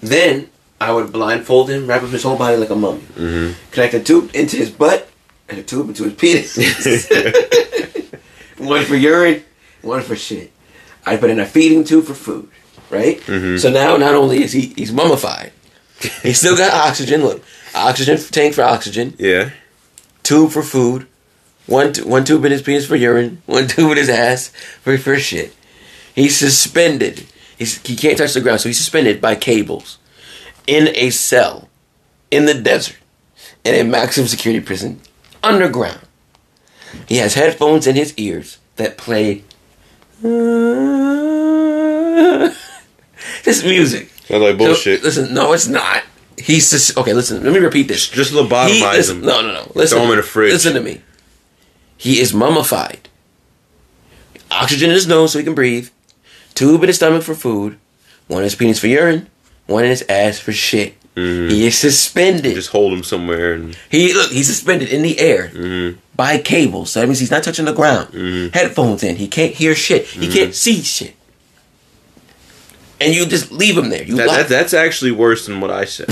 Then I would blindfold him, wrap up his whole body like a mummy, Mm-hmm. connect a tube into his butt and a tube into his penis. one for urine, one for shit. I put in a feeding tube for food, right? Mm-hmm. So now not only is he he's mummified, he's still got oxygen. Look, oxygen tank for oxygen, Yeah. tube for food, one t- one tube in his penis for urine, one tube in his ass for for shit. He's suspended. He's, he can't touch the ground, so he's suspended by cables in a cell in the desert in a maximum security prison underground. He has headphones in his ears that play this music. Sounds like bullshit. So, listen, no, it's not. He's sus- okay. Listen, let me repeat this. Just lobotomize him. No, no, no. Listen. Throw him in a fridge. Listen to me. He is mummified. Oxygen in his nose so he can breathe. Tube in his stomach for food. One in his penis for urine. In his ass for shit. He is suspended. Just hold him somewhere and he look. He's suspended in the air Mm-hmm. by cables. So that means he's not touching the ground. Headphones in. He can't hear shit. He Mm-hmm. can't see shit. And you just leave him there. You that, that, that's actually worse than what I said.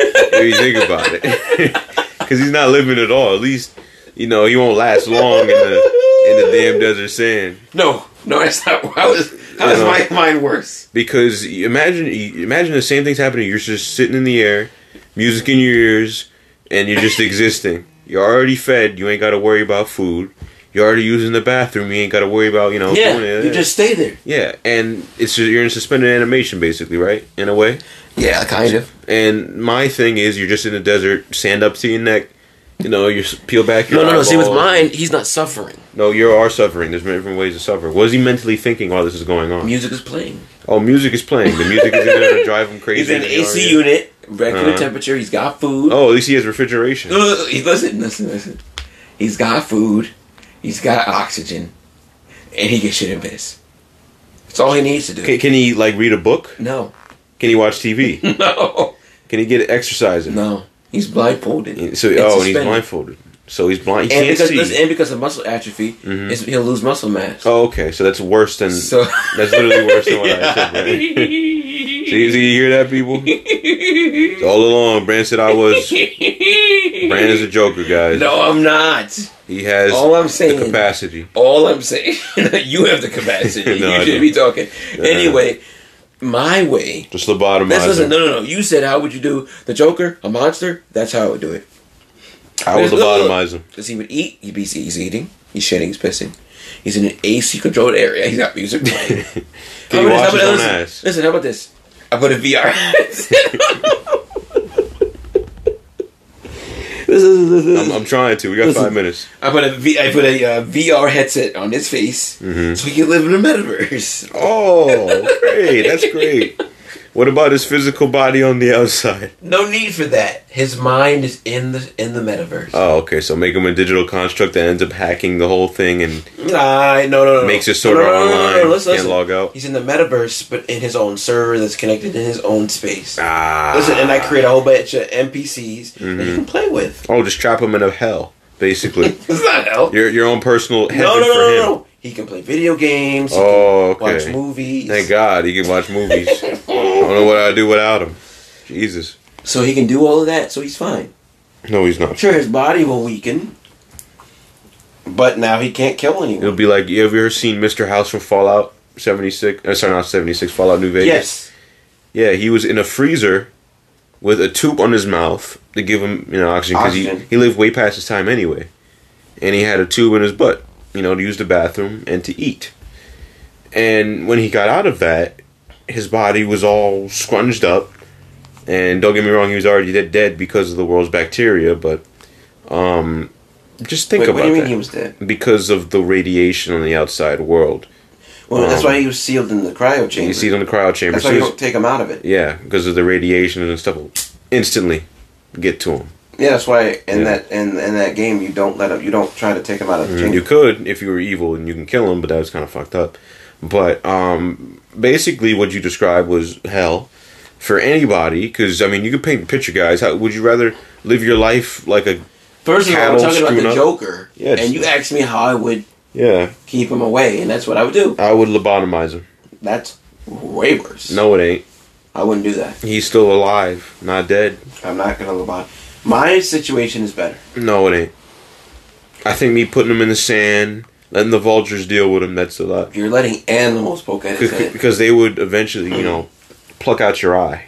if you think about it, because he's not living at all. At least you know he won't last long in the in the damn desert sand. no, no, that's not. How is how know. my mind worse? Because imagine imagine the same thing's happening. You're just sitting in the air, music in your ears, and you're just existing. You're already fed. You ain't got to worry about food. You're already using the bathroom. You ain't got to worry about you know. Yeah, you just stay there. yeah, and it's just, you're in suspended animation basically, right? In a way. Yeah, kind of. And my thing is, you're just in the desert, sand up to your neck. You know, you peel back your. No, no, no. See, with mine, he's not suffering. No, you are suffering. There's many different ways to suffer. What is he mentally thinking while this is going on? Music is playing. Oh, music is playing. The music is going to drive him crazy. He's in an AC unit, regular Uh-huh. temperature. He's got food. Oh, at least he has refrigeration. He- listen, listen, listen. He's got food. He's got oxygen, and he can shit and piss. That's all he needs to do. Can, can he like read a book? No, Can he watch TV? no, Can he get exercising? no. He's blindfolded. So oh, and he's blindfolded. So he's blind. He And can't because see. listen, and because of muscle atrophy, mm-hmm. it's- he'll lose muscle mass. oh, okay. So that's worse than. So That's literally worse than what I said, right? See, see, you hear that, people? It's all along, Brand said I was. Brand is a joker, guys. No, I'm not. He has All I'm saying- the capacity. All I'm saying, you have the capacity. No, you should be talking. Anyway, my way. Just the listen. him. No, no, no. You said how would you do the Joker, a monster? That's how I would do it. I would Look, look, look. lobotomize him. Because he would eat. He'd be he's eating. He's shitting. He's pissing. He's in an AC controlled area. He's got music playing. Can you about his own listen, ass? Listen, how about this? I put a VR. I'm, I'm trying to. We got Listen. five minutes. I put a v, I put a uh, VR headset on his face Mm-hmm. so he can live in the metaverse. Oh, great. That's great. What about his physical body on the outside? No need for that. His mind is in the in the metaverse. Oh, okay. So make him a digital construct that ends up hacking the whole thing and Nah, no, no, no. makes it sort of no, no, no, online. no, listen, Can't listen. log out. He's in the metaverse, but in his own server that's connected in his own space. Ah. Listen, and I create a whole bunch of NPCs that Mm-hmm. you can play with. Oh, just trap him in a hell, basically. It's not hell. your your own personal heaven No, no, no, for no, him. no. He can play video games. He Oh, can okay. watch movies. Thank God he can watch movies. I don't know what I'd do without him. Jesus. So he can do all of that. So he's fine. No, he's not. Sure, his body will weaken, but now he can't kill anyone. It'll be like, you ever seen Mr. House from Fallout 76? Uh, sorry, not 76, Fallout New Vegas? Yes. Yeah, he was in a freezer with a tube on his mouth to give him, you know, oxygen because he, he lived way past his time anyway. And he had a tube in his butt, you know, to use the bathroom and to eat. And when he got out of that, his body was all scrunched up. And don't get me wrong, he was already dead, dead because of the world's bacteria. But um, just think Wait, about what do you mean that. he was dead? because of the radiation on the outside world. Well, that's Um, why he was sealed in the cryo chamber. You see in the cryo chamber. that's So why you don't take him out of it. yeah, because of the radiation and stuff will instantly get to him. Yeah, that's why in Yeah. that in, in that game you don't let him. You don't try to take him out of the chamber. Mm, You could if you were evil and you can kill him, but that was kind of fucked up. But um, basically, what you described was hell for anybody. Because I mean, you could paint the picture, guys. How, would you rather live your life like a First of all, I'm talking about the up? Joker, Yes. and you asked me how I would yeah? keep him away, and that's what I would do. I would lobotomize him. That's way worse. No, it ain't. I wouldn't do that. He's still alive, not dead. I'm not gonna lobotomize. My situation is better. No, it ain't. I think me putting him in the sand, letting the vultures deal with him, that's a lot. You're letting animals poke at his Because, head. because they would eventually, you know, pluck out your eye.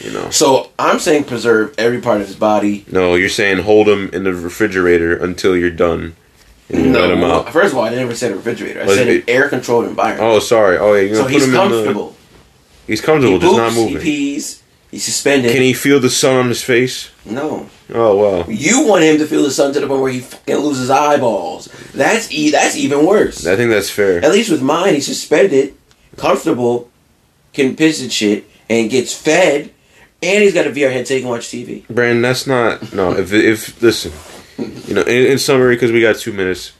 You know. So I'm saying preserve every part of his body. No, you're saying hold him in the refrigerator until you're done. And you let him out. First of all, I never said a refrigerator. I Was said an air controlled environment. Oh, sorry. Oh, yeah, you're so gonna he's put him in the. comfortable. He's comfortable, he just poops, not He moving. pees. He's suspended. Can he feel the sun on his face? No. Oh wow. You want him to feel the sun to the point where he fucking loses eyeballs. That's e- that's even worse. I think that's fair. At least with mine, he's suspended, comfortable, can piss and shit, and gets fed, and he's got a VR headset he can watch TV. Brandon, that's not no. If if listen, you know, in, in summary, because we got two minutes.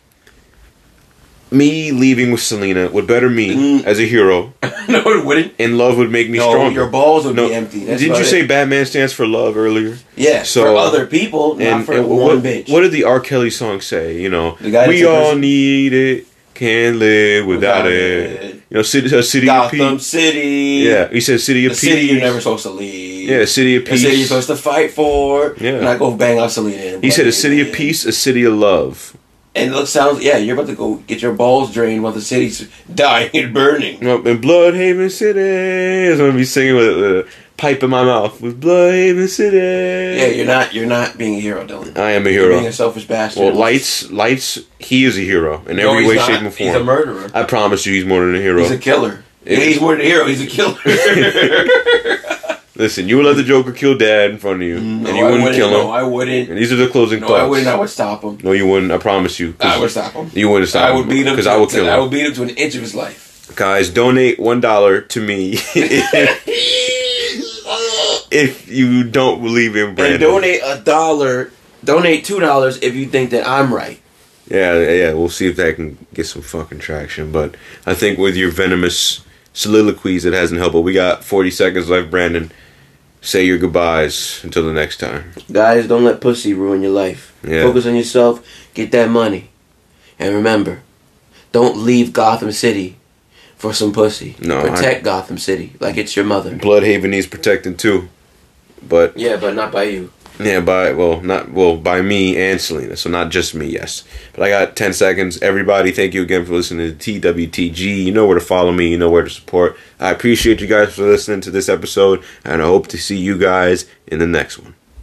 Me leaving with Selina would better me Mm. as a hero, no, it wouldn't. and love would make me No, stronger. your balls would No, be empty. That's didn't you it. say Batman stands for love earlier? Yeah, So, for other people, not for and one what, bitch. what did the R. Kelly song say? You know, we all person- need it, can't live without, Without it. it. You know, city, a city of Gotham peace. City. Yeah, he said city of The peace. city you're never supposed to leave. Yeah, city of The peace. city you're supposed to fight for. Yeah. And I go bang out Selina. and He said a city of peace, a city of love. And it sounds, yeah, you're about to go get your balls drained while the city's dying and burning. Know, in Blüdhaven City, I'm gonna be singing with a pipe in my mouth with Blüdhaven City. Yeah, you're not, you're not being a hero, Dylan. I am a You're being a selfish bastard. Well, lights, lights. He is a hero in No, every way, not. shape, and form. He's a murderer. I promise you, he's more than a hero. He's a killer. Yeah, he's more than a hero. He's a killer. Listen, you would let the Joker kill Dad in front of you, mm, no, and you I wouldn't kill him. No, I wouldn't. and these are the closing No, thoughts. I wouldn't. I would stop him. No, you wouldn't. I promise you. I would stop him. You wouldn't stop I would beat him because I would kill him. I would beat him to an inch of his life. Guys, donate one dollar to me if you don't believe in Brandon. And donate a dollar. Donate two dollars if you think that I'm right. Yeah, yeah, we'll see if that can get some fucking traction. But I think with your venomous soliloquies, it hasn't helped. But we got 40 seconds left, Brandon. Say your goodbyes until the next time. Guys, don't let pussy ruin your life. Yeah. Focus on yourself. Get that money. And remember, don't leave Gotham City for some pussy. No, protect Gotham City like it's your mother. Blüdhaven needs protecting too. But Yeah, but not by you. Yeah, by well, not well, by me and Selina. So not just me, yes. But I got ten seconds. Everybody, thank you again for listening to TWTG. You know where to follow me. You know where to support. I appreciate you guys for listening to this episode, and I hope to see you guys in the next one.